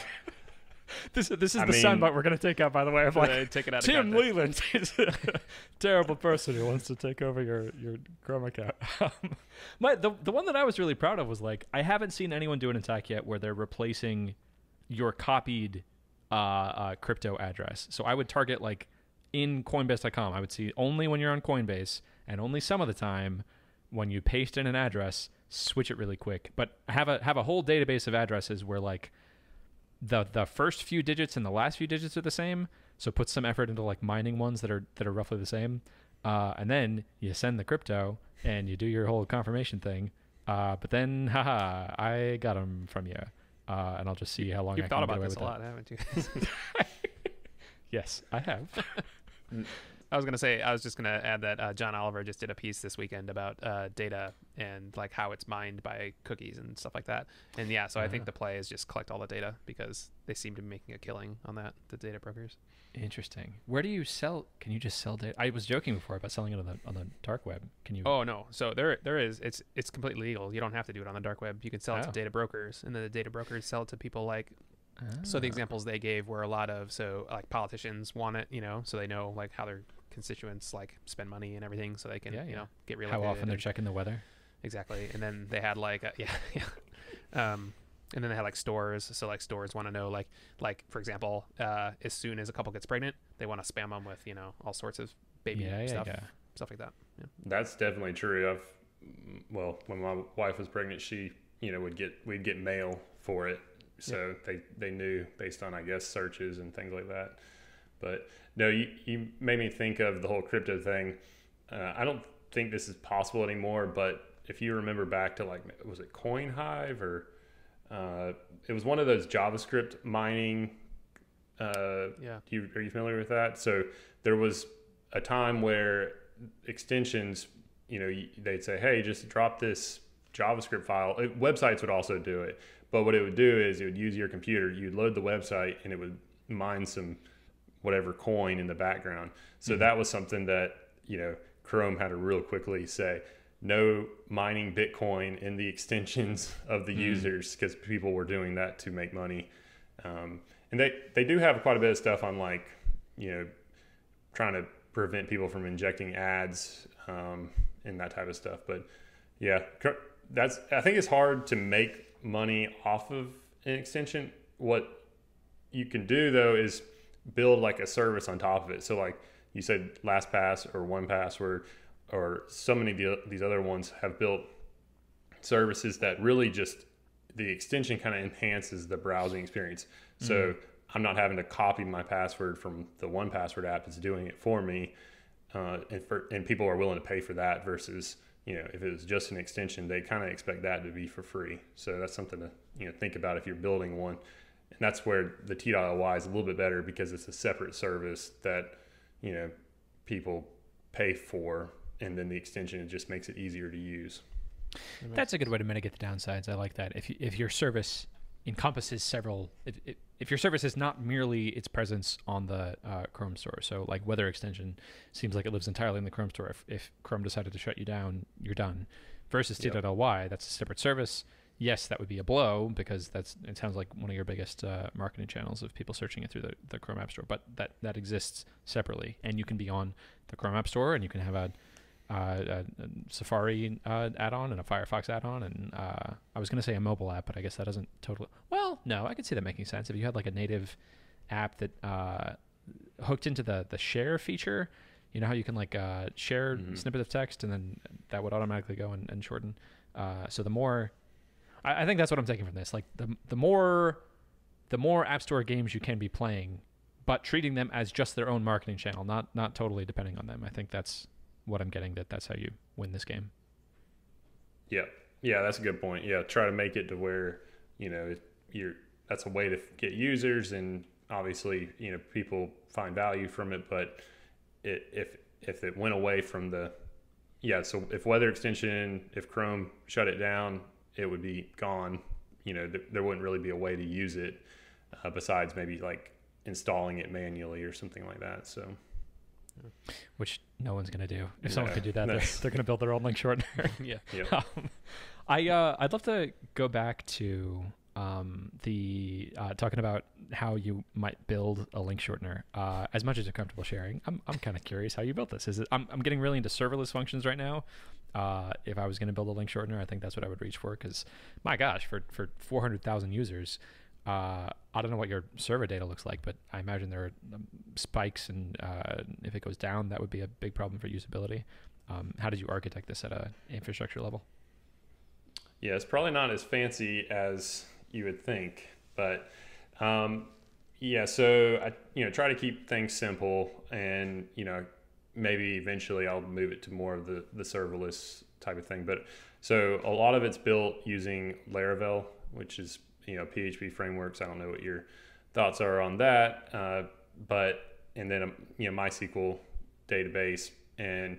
this this is I the mean- soundbite we're going to take out. By the way, of like They take it out of Tim context. Leland is a terrible person who wants to take over your your Chrome account. Um, my the the one that I was really proud of was like I haven't seen anyone do an attack yet where they're replacing your copied uh, uh, crypto address. So I would target like in Coinbase.com. I would see only when you're on Coinbase and only some of the time when you paste in an address, switch it really quick. But have a have a whole database of addresses where like the the first few digits and the last few digits are the same. So put some effort into like mining ones that are that are roughly the same, uh, and then you send the crypto and you do your whole confirmation thing. Uh, but then, haha, I got them from you, uh, and I'll just see how long You've I thought can get about away this with a that. lot, haven't you? Yes, I have. I was gonna say I was just gonna add that uh, John Oliver just did a piece this weekend about uh, data and like how it's mined by cookies and stuff like that. And yeah, so I think Ah. the play is just collect all the data because they seem to be making a killing on that. The data brokers. Interesting. Where do you sell? Can you just sell data? I was joking before about selling it on the on the dark web. Can you? Oh no, so there there is it's it's completely legal. You don't have to do it on the dark web. You can sell it Oh. to data brokers, and then the data brokers sell it to people like So the Ah. examples they gave were a lot of so like politicians want it, you know, so they know like how their constituents like spend money and everything, so they can Yeah, you know get real. How often they're and- checking the weather? exactly, and then they had like uh, yeah yeah, um, and then they had like stores. So like stores want to know like like for example, uh, as soon as a couple gets pregnant, they want to spam them with you know all sorts of baby yeah, yeah, stuff yeah. stuff like that. Yeah. That's definitely true. I've well, when my wife was pregnant, she you know would get we'd get mail for it, so they they knew based on I guess searches and things like that. But no, you, you made me think of the whole crypto thing. Uh, I don't think this is possible anymore, but if you remember back to like, was it CoinHive or uh, it was one of those JavaScript mining. Uh, Yeah. you, are you familiar with that? So there was a time where extensions, you know, they'd say, hey, just drop this JavaScript file. It, websites would also do it. But what it would do is it would use your computer, you'd load the website, and it would mine some whatever coin in the background. So that was something that, you know, Chrome had to real quickly say, no mining Bitcoin in the extensions of the users because people were doing that to make money. Um, and they, they do have quite a bit of stuff on like, you know, trying to prevent people from injecting ads um, and that type of stuff. But yeah, that's I think it's hard to make money off of an extension. What you can do though is build like a service on top of it. So like you said, LastPass or 1Password or so many of the, these other ones have built services that really just the extension kind of enhances the browsing experience. So I'm not having to copy my password from the one password app that's doing it for me. Uh, and, for, and people are willing to pay for that versus, you know, if it was just an extension, they kind of expect that to be for free. So that's something to, you know, think about if you're building one. And that's where the T.ly is a little bit better because it's a separate service that, you know, people pay for. And then the extension it just makes it easier to use. That's a good way to mitigate the downsides. I like that. If you, if your service encompasses several, if, if, if your service is not merely its presence on the uh, Chrome store, so like weather extension seems like it lives entirely in the Chrome store. If, if Chrome decided to shut you down, you're done. Versus Yep. T.ly, that's a separate service. Yes, that would be a blow because that's it sounds like one of your biggest uh, marketing channels of people searching it through the, the Chrome App Store. But that that exists separately, and you can be on the Chrome App Store, and you can have a a, a Safari uh, add-on and a Firefox add-on, and uh, I was going to say a mobile app, but I guess that doesn't totally. Well, no, I could see that making sense if you had like a native app that uh, hooked into the the share feature. You know how you can like uh, share Mhm. snippet of text, and then that would automatically go and, and shorten. Uh, so the more, I, I think that's what I'm taking from this. Like the the more, the more App Store games you can be playing, but treating them as just their own marketing channel, not not totally depending on them. I think that's what I'm getting. That that's how you win this game. Yeah, yeah, that's a good point. Yeah, try to make it to where you know you're that's a way to get users, and obviously you know people find value from it. But it, if if it went away from the yeah, so if weather extension, if Chrome shut it down, it would be gone. You know, th- there wouldn't really be a way to use it uh, besides maybe like installing it manually or something like that. So which no one's gonna do. If someone could do that, they're, they're gonna build their own link shortener. yeah. yeah, um, I uh, I'd love to go back to um, the uh, talking about how you might build a link shortener. Uh, as much as you're comfortable sharing, I'm I'm kind of curious how you built this. Is it? I'm I'm getting really into serverless functions right now. Uh, if I was going to build a link shortener, I think that's what I would reach for. Because my gosh, for for 400,000 users. Uh, I don't know what your server data looks like, but I imagine there are um, spikes, and uh, if it goes down, that would be a big problem for usability. Um, how did you architect this at an infrastructure level? Yeah, it's probably not as fancy as you would think, but um, yeah. So I, you know, try to keep things simple, and you know, maybe eventually I'll move it to more of the the serverless type of thing. But so a lot of it's built using Laravel, which is you know PHP frameworks. I don't know what your thoughts are on that, uh, but and then um, you know MySQL database and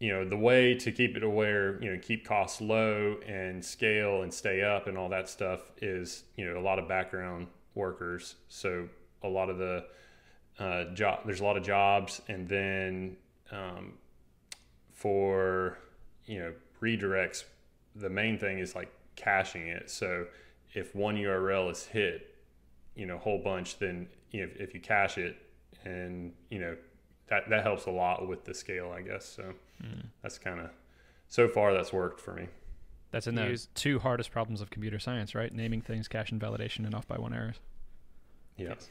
you know the way to keep it aware you know keep costs low and scale and stay up and all that stuff is you know a lot of background workers so a lot of the uh, job there's a lot of jobs and then um, for you know redirects the main thing is like caching it so if one url is hit you know whole bunch then you know, if, if you cache it and you know that that helps a lot with the scale i guess so that's kind of so far that's worked for me That's in You the use- two hardest problems of computer science, right? Naming things, cache invalidation, and off by one errors. yeah Yes.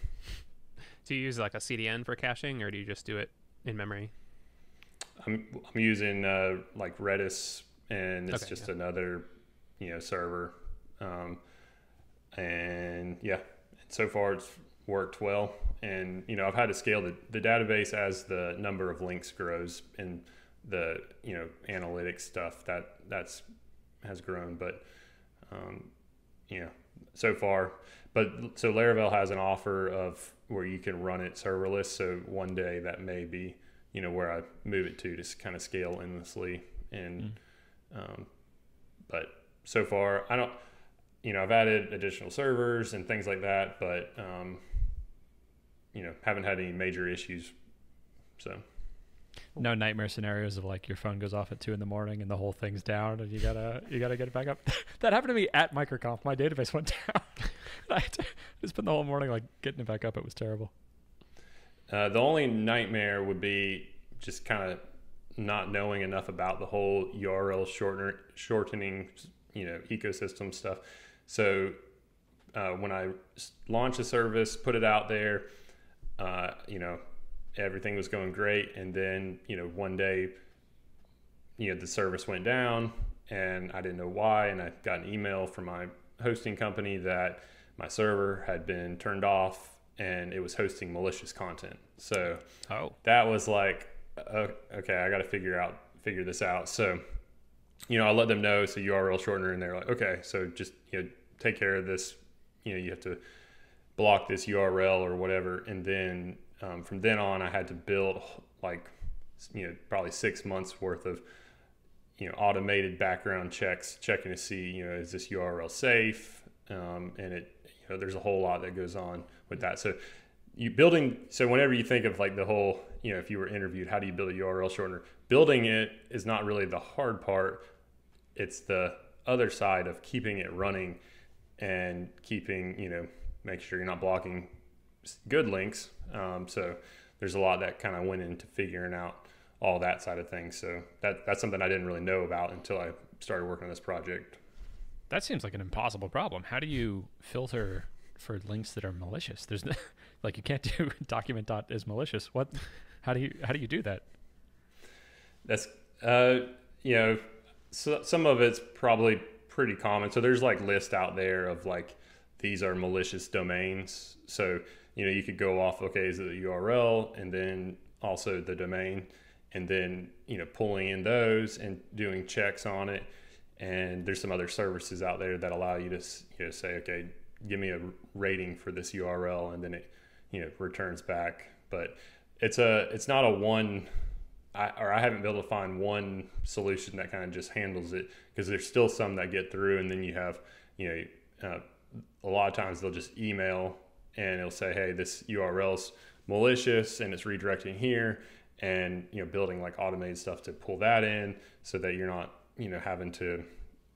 Do you use like a CDN for caching, or do you just do it in memory? i'm i'm using uh like redis and it's Okay, just yeah. another you know server um and yeah so far it's worked well. And you know, I've had to scale the, the database as the number of links grows and the you know analytics stuff that that's has grown. But um, you know, so far, but so Laravel has an offer of where you can run it serverless. So one day that may be you know where I move it to to kind of scale endlessly. And mm. um, but so far, I don't. You know, I've added additional servers and things like that, but um, you know, haven't had any major issues. So no nightmare scenarios of like your phone goes off at two in the morning and the whole thing's down and you gotta you gotta get it back up. that happened to me at MicroConf. My database went down. I had to spend the whole morning like getting it back up. It was terrible. Uh, the only nightmare would be just kind of not knowing enough about the whole URL shortener, shortening, you know, ecosystem stuff. So uh, when I launched the service, put it out there, uh, you know, everything was going great, and then you know one day, you know, the service went down, and I didn't know why, and I got an email from my hosting company that my server had been turned off and it was hosting malicious content. So oh. that was like uh, okay, I got to figure out figure this out. So, you know, I let them know it's a URL shortener, and they're like, okay, so just you know, take care of this. You know, you have to block this URL or whatever, and then um, from then on, I had to build like you know probably six months worth of you know automated background checks, checking to see you know is this URL safe, um, and it you know there's a whole lot that goes on with that. So you building so whenever you think of like the whole you know if you were interviewed how do you build a url shortener building it is not really the hard part it's the other side of keeping it running and keeping you know make sure you're not blocking good links um, so there's a lot that kind of went into figuring out all that side of things so that that's something i didn't really know about until i started working on this project that seems like an impossible problem how do you filter for links that are malicious there's no like you can't do document dot is malicious. What? How do you how do you do that? That's uh, you know, so some of it's probably pretty common. So there's like list out there of like these are malicious domains. So you know you could go off okay is it the URL and then also the domain and then you know pulling in those and doing checks on it and there's some other services out there that allow you to you know say okay give me a rating for this URL and then it you know returns back. But it's a it's not a one I, or I haven't been able to find one solution that kind of just handles it because there's still some that get through, and then you have you know uh, a lot of times they'll just email and it'll say, hey, this URL's malicious and it's redirecting here, and you know building like automated stuff to pull that in so that you're not you know having to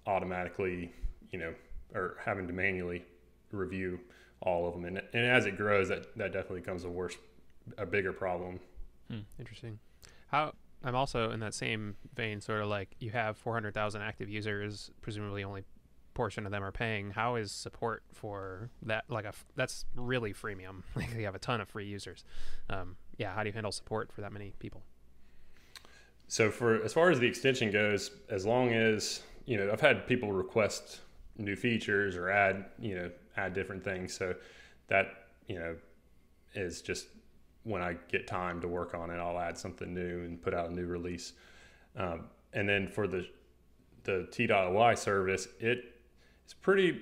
automatically you know or having to manually review all of them. And, and as it grows, that, that definitely becomes a worse, a bigger problem. Hmm. Interesting. How I'm also in that same vein, sort of like you have 400,000 active users, presumably only portion of them are paying. How is support for that? Like a that's really freemium. Like you have a ton of free users. Um, yeah, how do you handle support for that many people? So for as far as the extension goes, as long as you know, I've had people request new features or add you know add different things. So that you know is just when I get time to work on it, I'll add something new and put out a new release. Um, and then for the the T.ly service, it it's pretty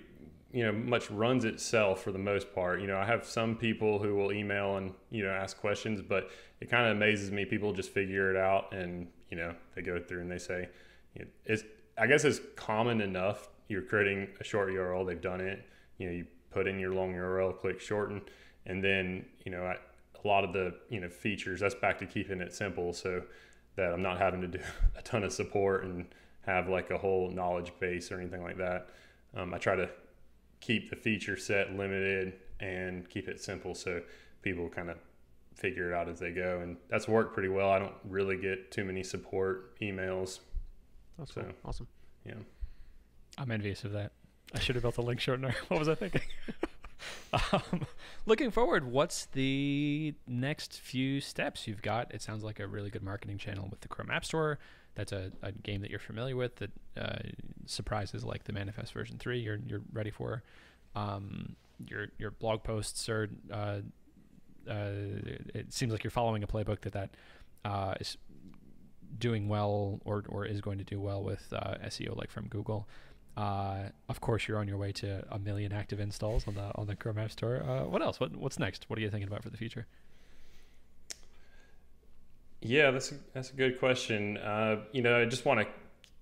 you know much runs itself for the most part. You know, I have some people who will email and you know ask questions, but it kind of amazes me. People just figure it out, and you know they go through and they say, you know, it's I guess it's common enough. You're creating a short URL, they've done it you know you put in your long URL, click shorten, and then you know I, a lot of the you know features. That's back to keeping it simple, so that I'm not having to do a ton of support and have like a whole knowledge base or anything like that. Um, I try to keep the feature set limited and keep it simple so people kind of figure it out as they go, and that's worked pretty well. I don't really get too many support emails. That's so, cool. Awesome. Yeah. I'm envious of that. I should have built a link shortener. what was I thinking? um, looking forward, what's the next few steps you've got? It sounds like a really good marketing channel with the Chrome App Store. That's a, a game that you're familiar with that uh, surprises like the Manifest version 3 you're, you're ready for. um, your your blog posts are. Uh, uh, it seems like you're following a playbook that that uh, is doing well or or is going to do well with uh, SEO, like from Google. Uh, of course, you're on your way to a million active installs on the on the Chrome App Store. Uh, what else? What what's next? What are you thinking about for the future? Yeah, that's a, that's a good question. Uh, you know, I just want to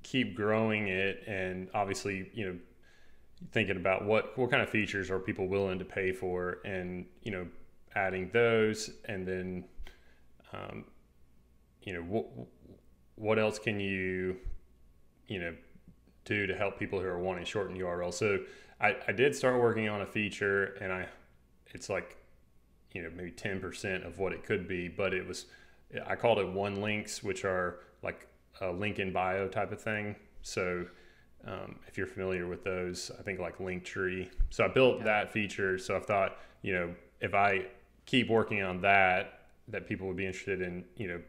keep growing it, and obviously, you know, thinking about what what kind of features are people willing to pay for, and you know, adding those, and then, um, you know, what what else can you, you know, do to help people who are wanting shortened URLs. So I, I did start working on a feature, and I, it's like, you know, maybe ten percent of what it could be, but it was I called it one links, which are like a link in bio type of thing. So um, if you're familiar with those, I think like Linktree. So I built yeah. that feature. So I thought, you know, if I keep working on that, that people would be interested in, you know,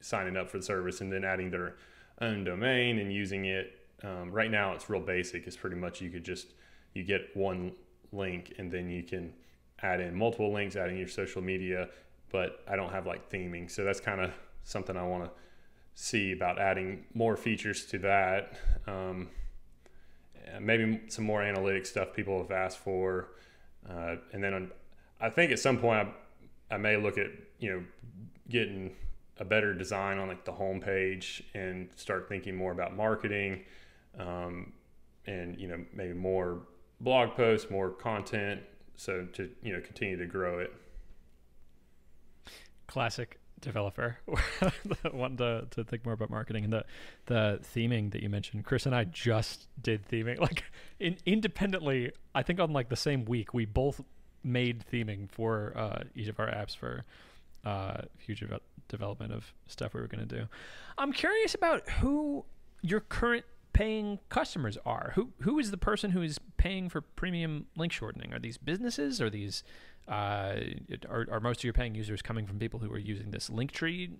signing up for the service and then adding their own domain and using it. Um, right now, it's real basic. It's pretty much you could just you get one link and then you can add in multiple links, adding your social media, but I don't have like theming. So that's kind of something I want to see about adding more features to that. Um, maybe some more analytic stuff people have asked for. Uh, and then on, I think at some point I, I may look at, you know, getting a better design on like the homepage and start thinking more about marketing um, and, you know, maybe more blog posts, more content. So to, you know, continue to grow it. Classic developer. Wanting to, to think more about marketing and the the theming that you mentioned. Chris and i just did theming like in, independently i think on like the same week we both made theming for uh, each of our apps for uh, future development of stuff we were going to do. I'm curious about who your current paying customers are who who is the person who is paying for premium link shortening are these businesses are these uh, are, are most of your paying users coming from people who are using this link tree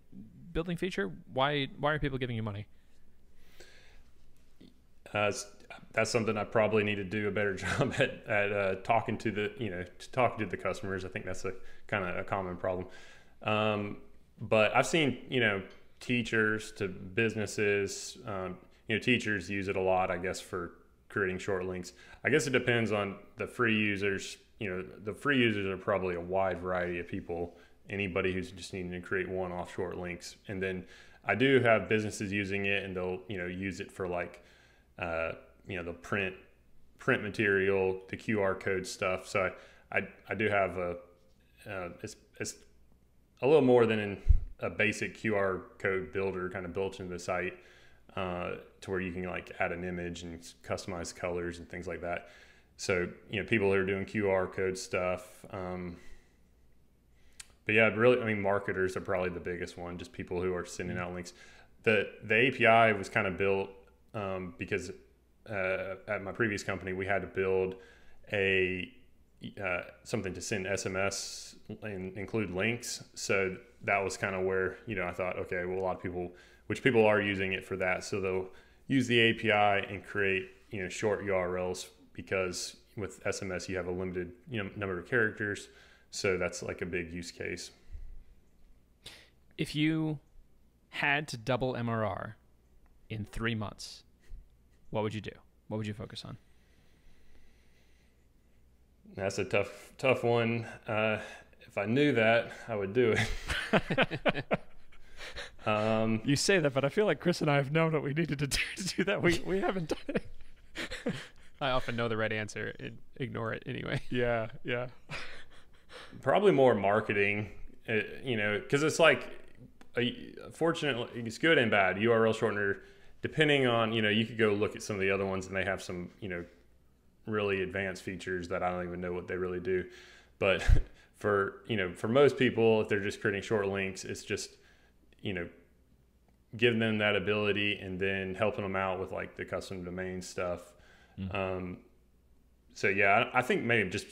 building feature? Why why are people giving you money? Uh, that's something I probably need to do a better job at, at uh, talking to the you know talking to the customers. I think that's a kind of a common problem. Um, but I've seen you know teachers to businesses. Um, you know, teachers use it a lot, I guess, for creating short links. I guess it depends on the free users you know, the free users are probably a wide variety of people. Anybody who's just needing to create one-off short links, and then I do have businesses using it, and they'll you know use it for like, uh, you know, the print print material, the QR code stuff. So I I, I do have a uh, it's it's a little more than in a basic QR code builder kind of built into the site uh, to where you can like add an image and customize colors and things like that so you know people who are doing QR code stuff. Um, but yeah, really, I mean, marketers are probably the biggest one. Just people who are sending out links. the The API was kind of built um, because uh, at my previous company we had to build a uh, something to send SMS and include links. So that was kind of where you know I thought, okay, well, a lot of people, which people are using it for that, so they'll use the API and create you know short URLs because with SMS you have a limited you know number of characters, so that's like a big use case. If you had to double MRR in three months, what would you do? What would you focus on? That's a tough, tough one. Uh, if I knew that, I would do it. um, you say that, but I feel like Chris and I have known what we needed to do to do that. We we haven't done it. I often know the right answer and ignore it anyway. Yeah, yeah. Probably more marketing, uh, you know, because it's like, fortunately, it's good and bad. URL shortener, depending on, you know, you could go look at some of the other ones and they have some, you know, really advanced features that I don't even know what they really do. But for, you know, for most people, if they're just creating short links, it's just, you know, giving them that ability and then helping them out with like the custom domain stuff Mm-hmm. Um, so yeah, I, I think maybe just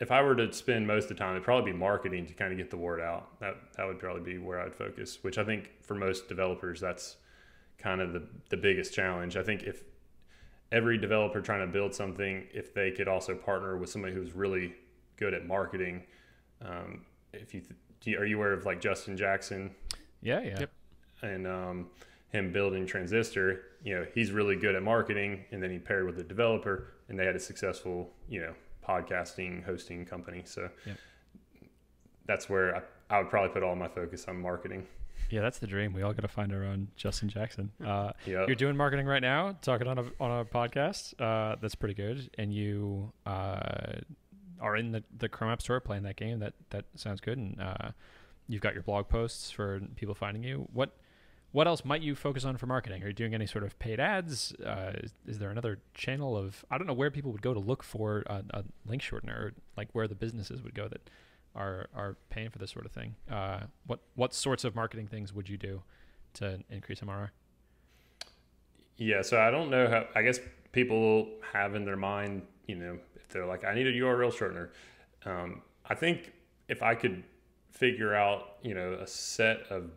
if I were to spend most of the time, it'd probably be marketing to kind of get the word out. That that would probably be where I'd focus. Which I think for most developers, that's kind of the the biggest challenge. I think if every developer trying to build something, if they could also partner with somebody who's really good at marketing. Um, if you, th- do you are you aware of like Justin Jackson Yeah, yeah. Yep. and um, him building Transistor? You know, he's really good at marketing, and then he paired with a developer, and they had a successful, you know, podcasting hosting company. So Yep. that's where I, I would probably put all my focus on marketing. Yeah, that's the dream. We all got to find our own Justin Jackson. Uh, Yeah. You're doing marketing right now, talking on a on a podcast. Uh, that's pretty good. And you uh, are in the, the Chrome App Store playing that game. That that sounds good. And uh, you've got your blog posts for people finding you. What what else might you focus on for marketing? Are you doing any sort of paid ads? Uh, is, is there another channel of I don't know where people would go to look for a, a link shortener, or like where the businesses would go that are are paying for this sort of thing. Uh, what what sorts of marketing things would you do to increase MRR? Yeah, so I don't know how. I guess people have in their mind, you know, if they're like, I need a URL shortener. Um, I think if I could figure out, you know, a set of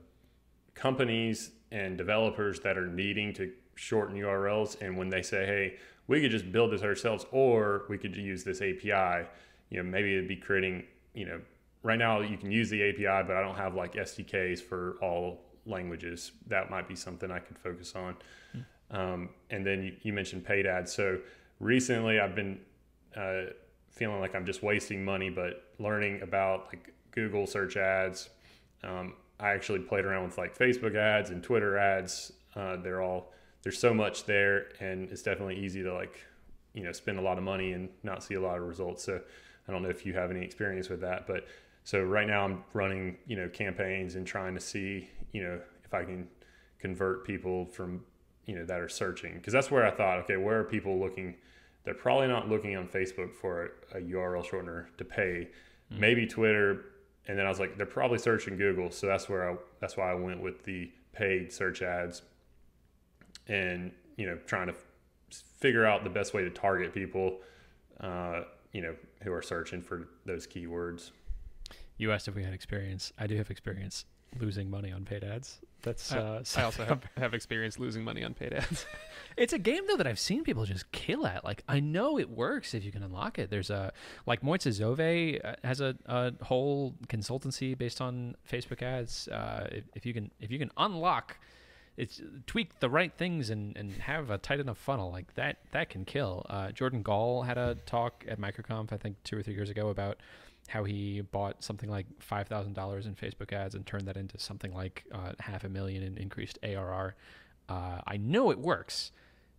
companies and developers that are needing to shorten URLs, and when they say, hey, we could just build this ourselves, or we could use this API, you know, maybe it'd be creating, you know, right now you can use the API, but I don't have like SDKs for all languages. That might be something I could focus on. Um, and then you, you mentioned paid ads. So recently I've been uh, feeling like I'm just wasting money, but learning about like Google search ads. Um, I actually played around with like Facebook ads and Twitter ads. Uh, they're all, there's so much there and it's definitely easy to like, you know, spend a lot of money and not see a lot of results. So I don't know if you have any experience with that, but so right now I'm running, you know, campaigns and trying to see, you know, if I can convert people from you know that are searching because that's where I thought, okay, where are people looking? They're probably not looking on Facebook for a, a URL shortener to pay. Maybe Twitter, and then I was like, they're probably searching Google, so that's where I that's why I went with the paid search ads, and you know trying to f- figure out the best way to target people, uh, you know, who are searching for those keywords. You asked if we had experience. I do have experience losing money on paid ads. That's I- uh, I also have, have experience losing money on paid ads. It's a game though that I've seen people just kill at. Like I know it works if you can unlock it. There's a like Moitze Zove uh, has a, a whole consultancy based on Facebook ads. Uh, if, if you can if you can unlock, it's tweak the right things and, and have a tight enough funnel like that that can kill. Uh, Jordan Gal had a talk at MicroConf I think two or three years ago about how he bought something like five thousand dollars in Facebook ads and turned that into something like uh, half a million in increased ARR. Uh, I know it works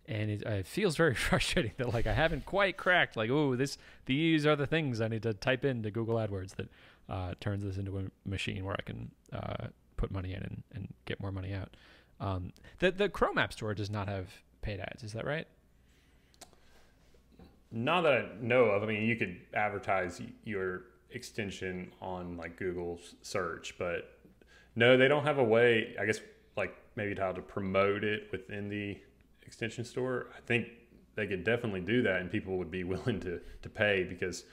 and it, it feels very frustrating that like I haven't quite cracked like oh this these are the things I need to type into Google AdWords that uh, turns this into a machine where I can uh, put money in and, and get more money out. Um, the the Chrome App Store does not have paid ads, is that right? Not that I know of. I mean, you could advertise your extension on like Google's search, but no, they don't have a way. I guess like maybe how to promote it within the extension store. I think they could definitely do that, and people would be willing to to pay because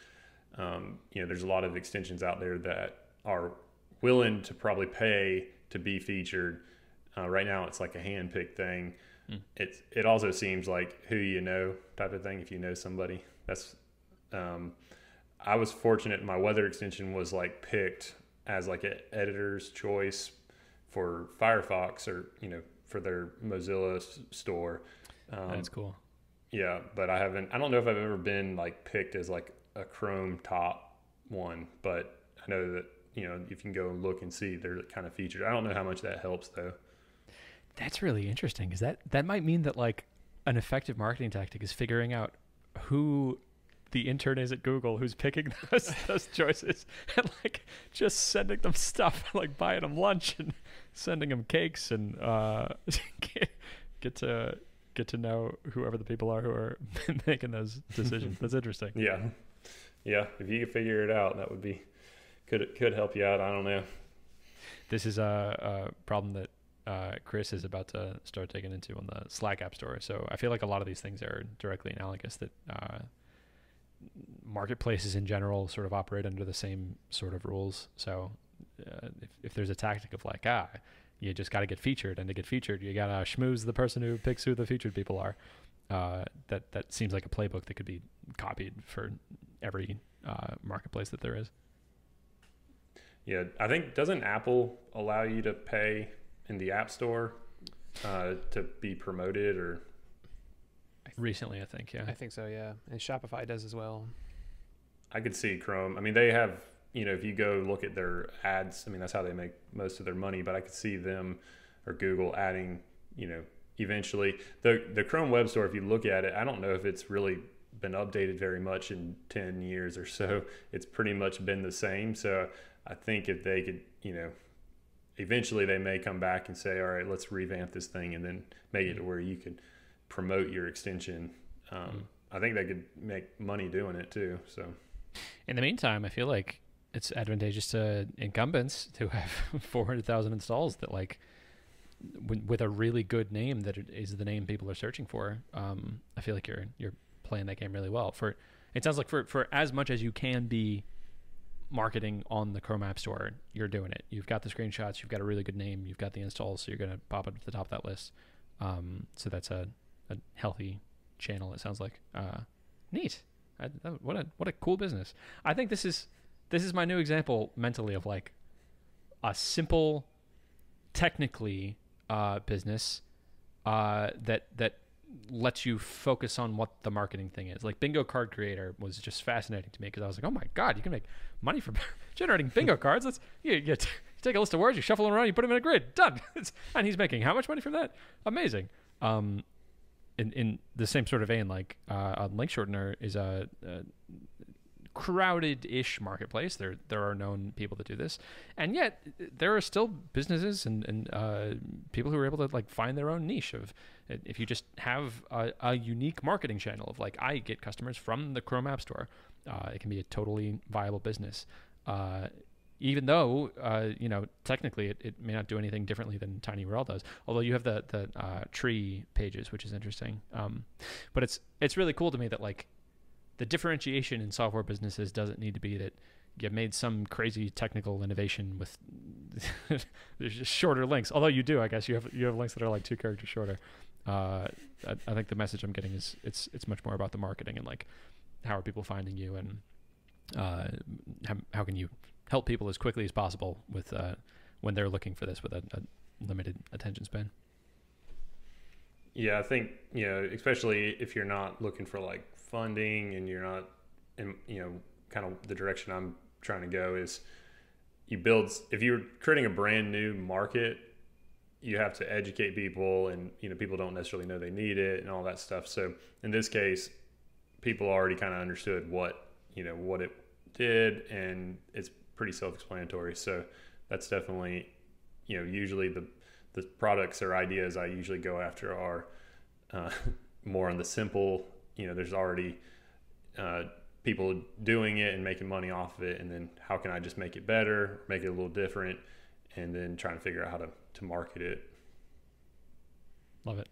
um, you know there's a lot of extensions out there that are willing to probably pay to be featured. Uh, right now, it's like a hand picked thing. It's it also seems like who you know type of thing. If you know somebody, that's. Um, I was fortunate. My weather extension was like picked as like an editor's choice for Firefox or you know for their Mozilla s- store. Um, That's cool. yeah, but I haven't. I don't know if I've ever been like picked as like a Chrome top one, but I know that you know if you can go and look and see, they're kind of featured. I don't know how much that helps though. That's really interesting because that that might mean that like an effective marketing tactic is figuring out who the intern is at Google who's picking those those choices and like just sending them stuff like buying them lunch and sending them cakes and uh get, get to get to know whoever the people are who are making those decisions. That's interesting. Yeah, yeah. If you could figure it out, that would be could could help you out. I don't know. This is a, a problem that uh, Chris is about to start taking into on the Slack App Store. So I feel like a lot of these things are directly analogous. That uh, marketplaces in general sort of operate under the same sort of rules. So uh, if, if there's a tactic of like ah, you just got to get featured, and to get featured, you got to schmooze the person who picks who the featured people are. uh, that that seems like a playbook that could be copied for every uh, marketplace that there is. Yeah, I think doesn't Apple allow you to pay in the App Store uh, to be promoted or Recently, I think, yeah. I think so, yeah. And Shopify does as well. I could see Chrome. I mean, they have, you know, if you go look at their ads, I mean, that's how they make most of their money, but I could see them or Google adding, you know, eventually the the Chrome web store if you look at it, I don't know if it's really been updated very much in 10 years or so. It's pretty much been the same. So I think if they could, you know, eventually they may come back and say, all right, let's revamp this thing and then make it to where you could promote your extension. Um, Mm. I think they could make money doing it too. So In the meantime, I feel like it's advantageous to incumbents to have 400,000 installs that like w- with a really good name that is the name people are searching for. Um, I feel like you're you're playing that game really well. For it sounds like for for as much as you can be marketing on the Chrome App Store, you're doing it. You've got the screenshots, you've got a really good name, you've got the installs, so you're going to pop it to the top of that list. Um, so that's a, a healthy channel. It sounds like uh, neat. I, that, what a what a cool business. I think this is this is my new example mentally of like a simple, technically uh, business uh, that that lets you focus on what the marketing thing is. Like Bingo Card Creator was just fascinating to me because I was like, oh my god, you can make money from generating bingo cards. Let's you, you, t- you take a list of words, you shuffle them around, you put them in a grid, done. And he's making how much money from that? Amazing. Um, in in the same sort of vein, like uh, Link Shortener is a, a crowded-ish marketplace. There there are known people that do this, and yet there are still businesses and and uh, people who are able to like find their own niche of if you just have a, a unique marketing channel of like I get customers from the Chrome App Store, uh, it can be a totally viable business. Uh, even though uh, you know technically it, it may not do anything differently than tiny TinyURL does. Although you have the the uh, tree pages, which is interesting. Um, but it's it's really cool to me that like the differentiation in software businesses doesn't need to be that you made some crazy technical innovation with there's just shorter links. Although you do, I guess you have you have links that are like two characters shorter. Uh, I, I think the message I'm getting is it's it's much more about the marketing and like how are people finding you and uh, how, how can you help people as quickly as possible with uh, when they're looking for this with a, a limited attention span. Yeah, I think you know, especially if you're not looking for like funding and you're not, in, you know, kind of the direction I'm trying to go is you build. If you're creating a brand new market, you have to educate people, and you know, people don't necessarily know they need it and all that stuff. So in this case, people already kind of understood what you know what it did, and it's pretty self-explanatory. So that's definitely, you know, usually the the products or ideas I usually go after are uh, more on the simple. You know, there's already uh, people doing it and making money off of it, and then how can I just make it better, make it a little different, and then trying to figure out how to to market it. Love it.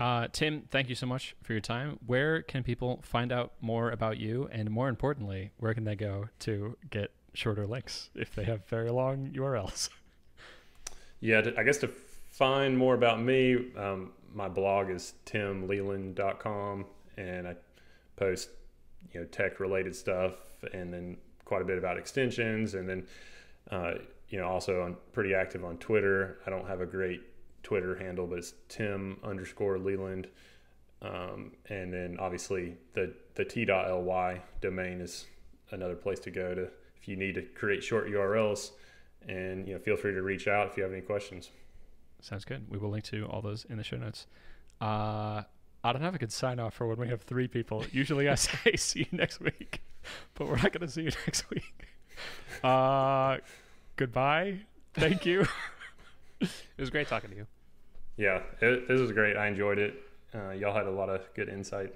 Uh, Tim, thank you so much for your time. Where can people find out more about you, and more importantly, where can they go to get shorter links if they have very long URLs? Yeah, I guess to find more about me, um, my blog is timleland.com, and I post you know tech related stuff, and then quite a bit about extensions, and then uh, you know also I'm pretty active on Twitter. I don't have a great Twitter handle, but it's Tim underscore Leland. Um, and then obviously the the t.ly domain is another place to go to if you need to create short URLs. And you know, feel free to reach out if you have any questions. Sounds good. We will link to all those in the show notes. Uh, I don't have a good sign off for when we have three people. Usually I say see you next week, but we're not going to see you next week. Uh, goodbye. Thank you. It was great talking to you. Yeah, it, this was great. I enjoyed it. Uh, y'all had a lot of good insight.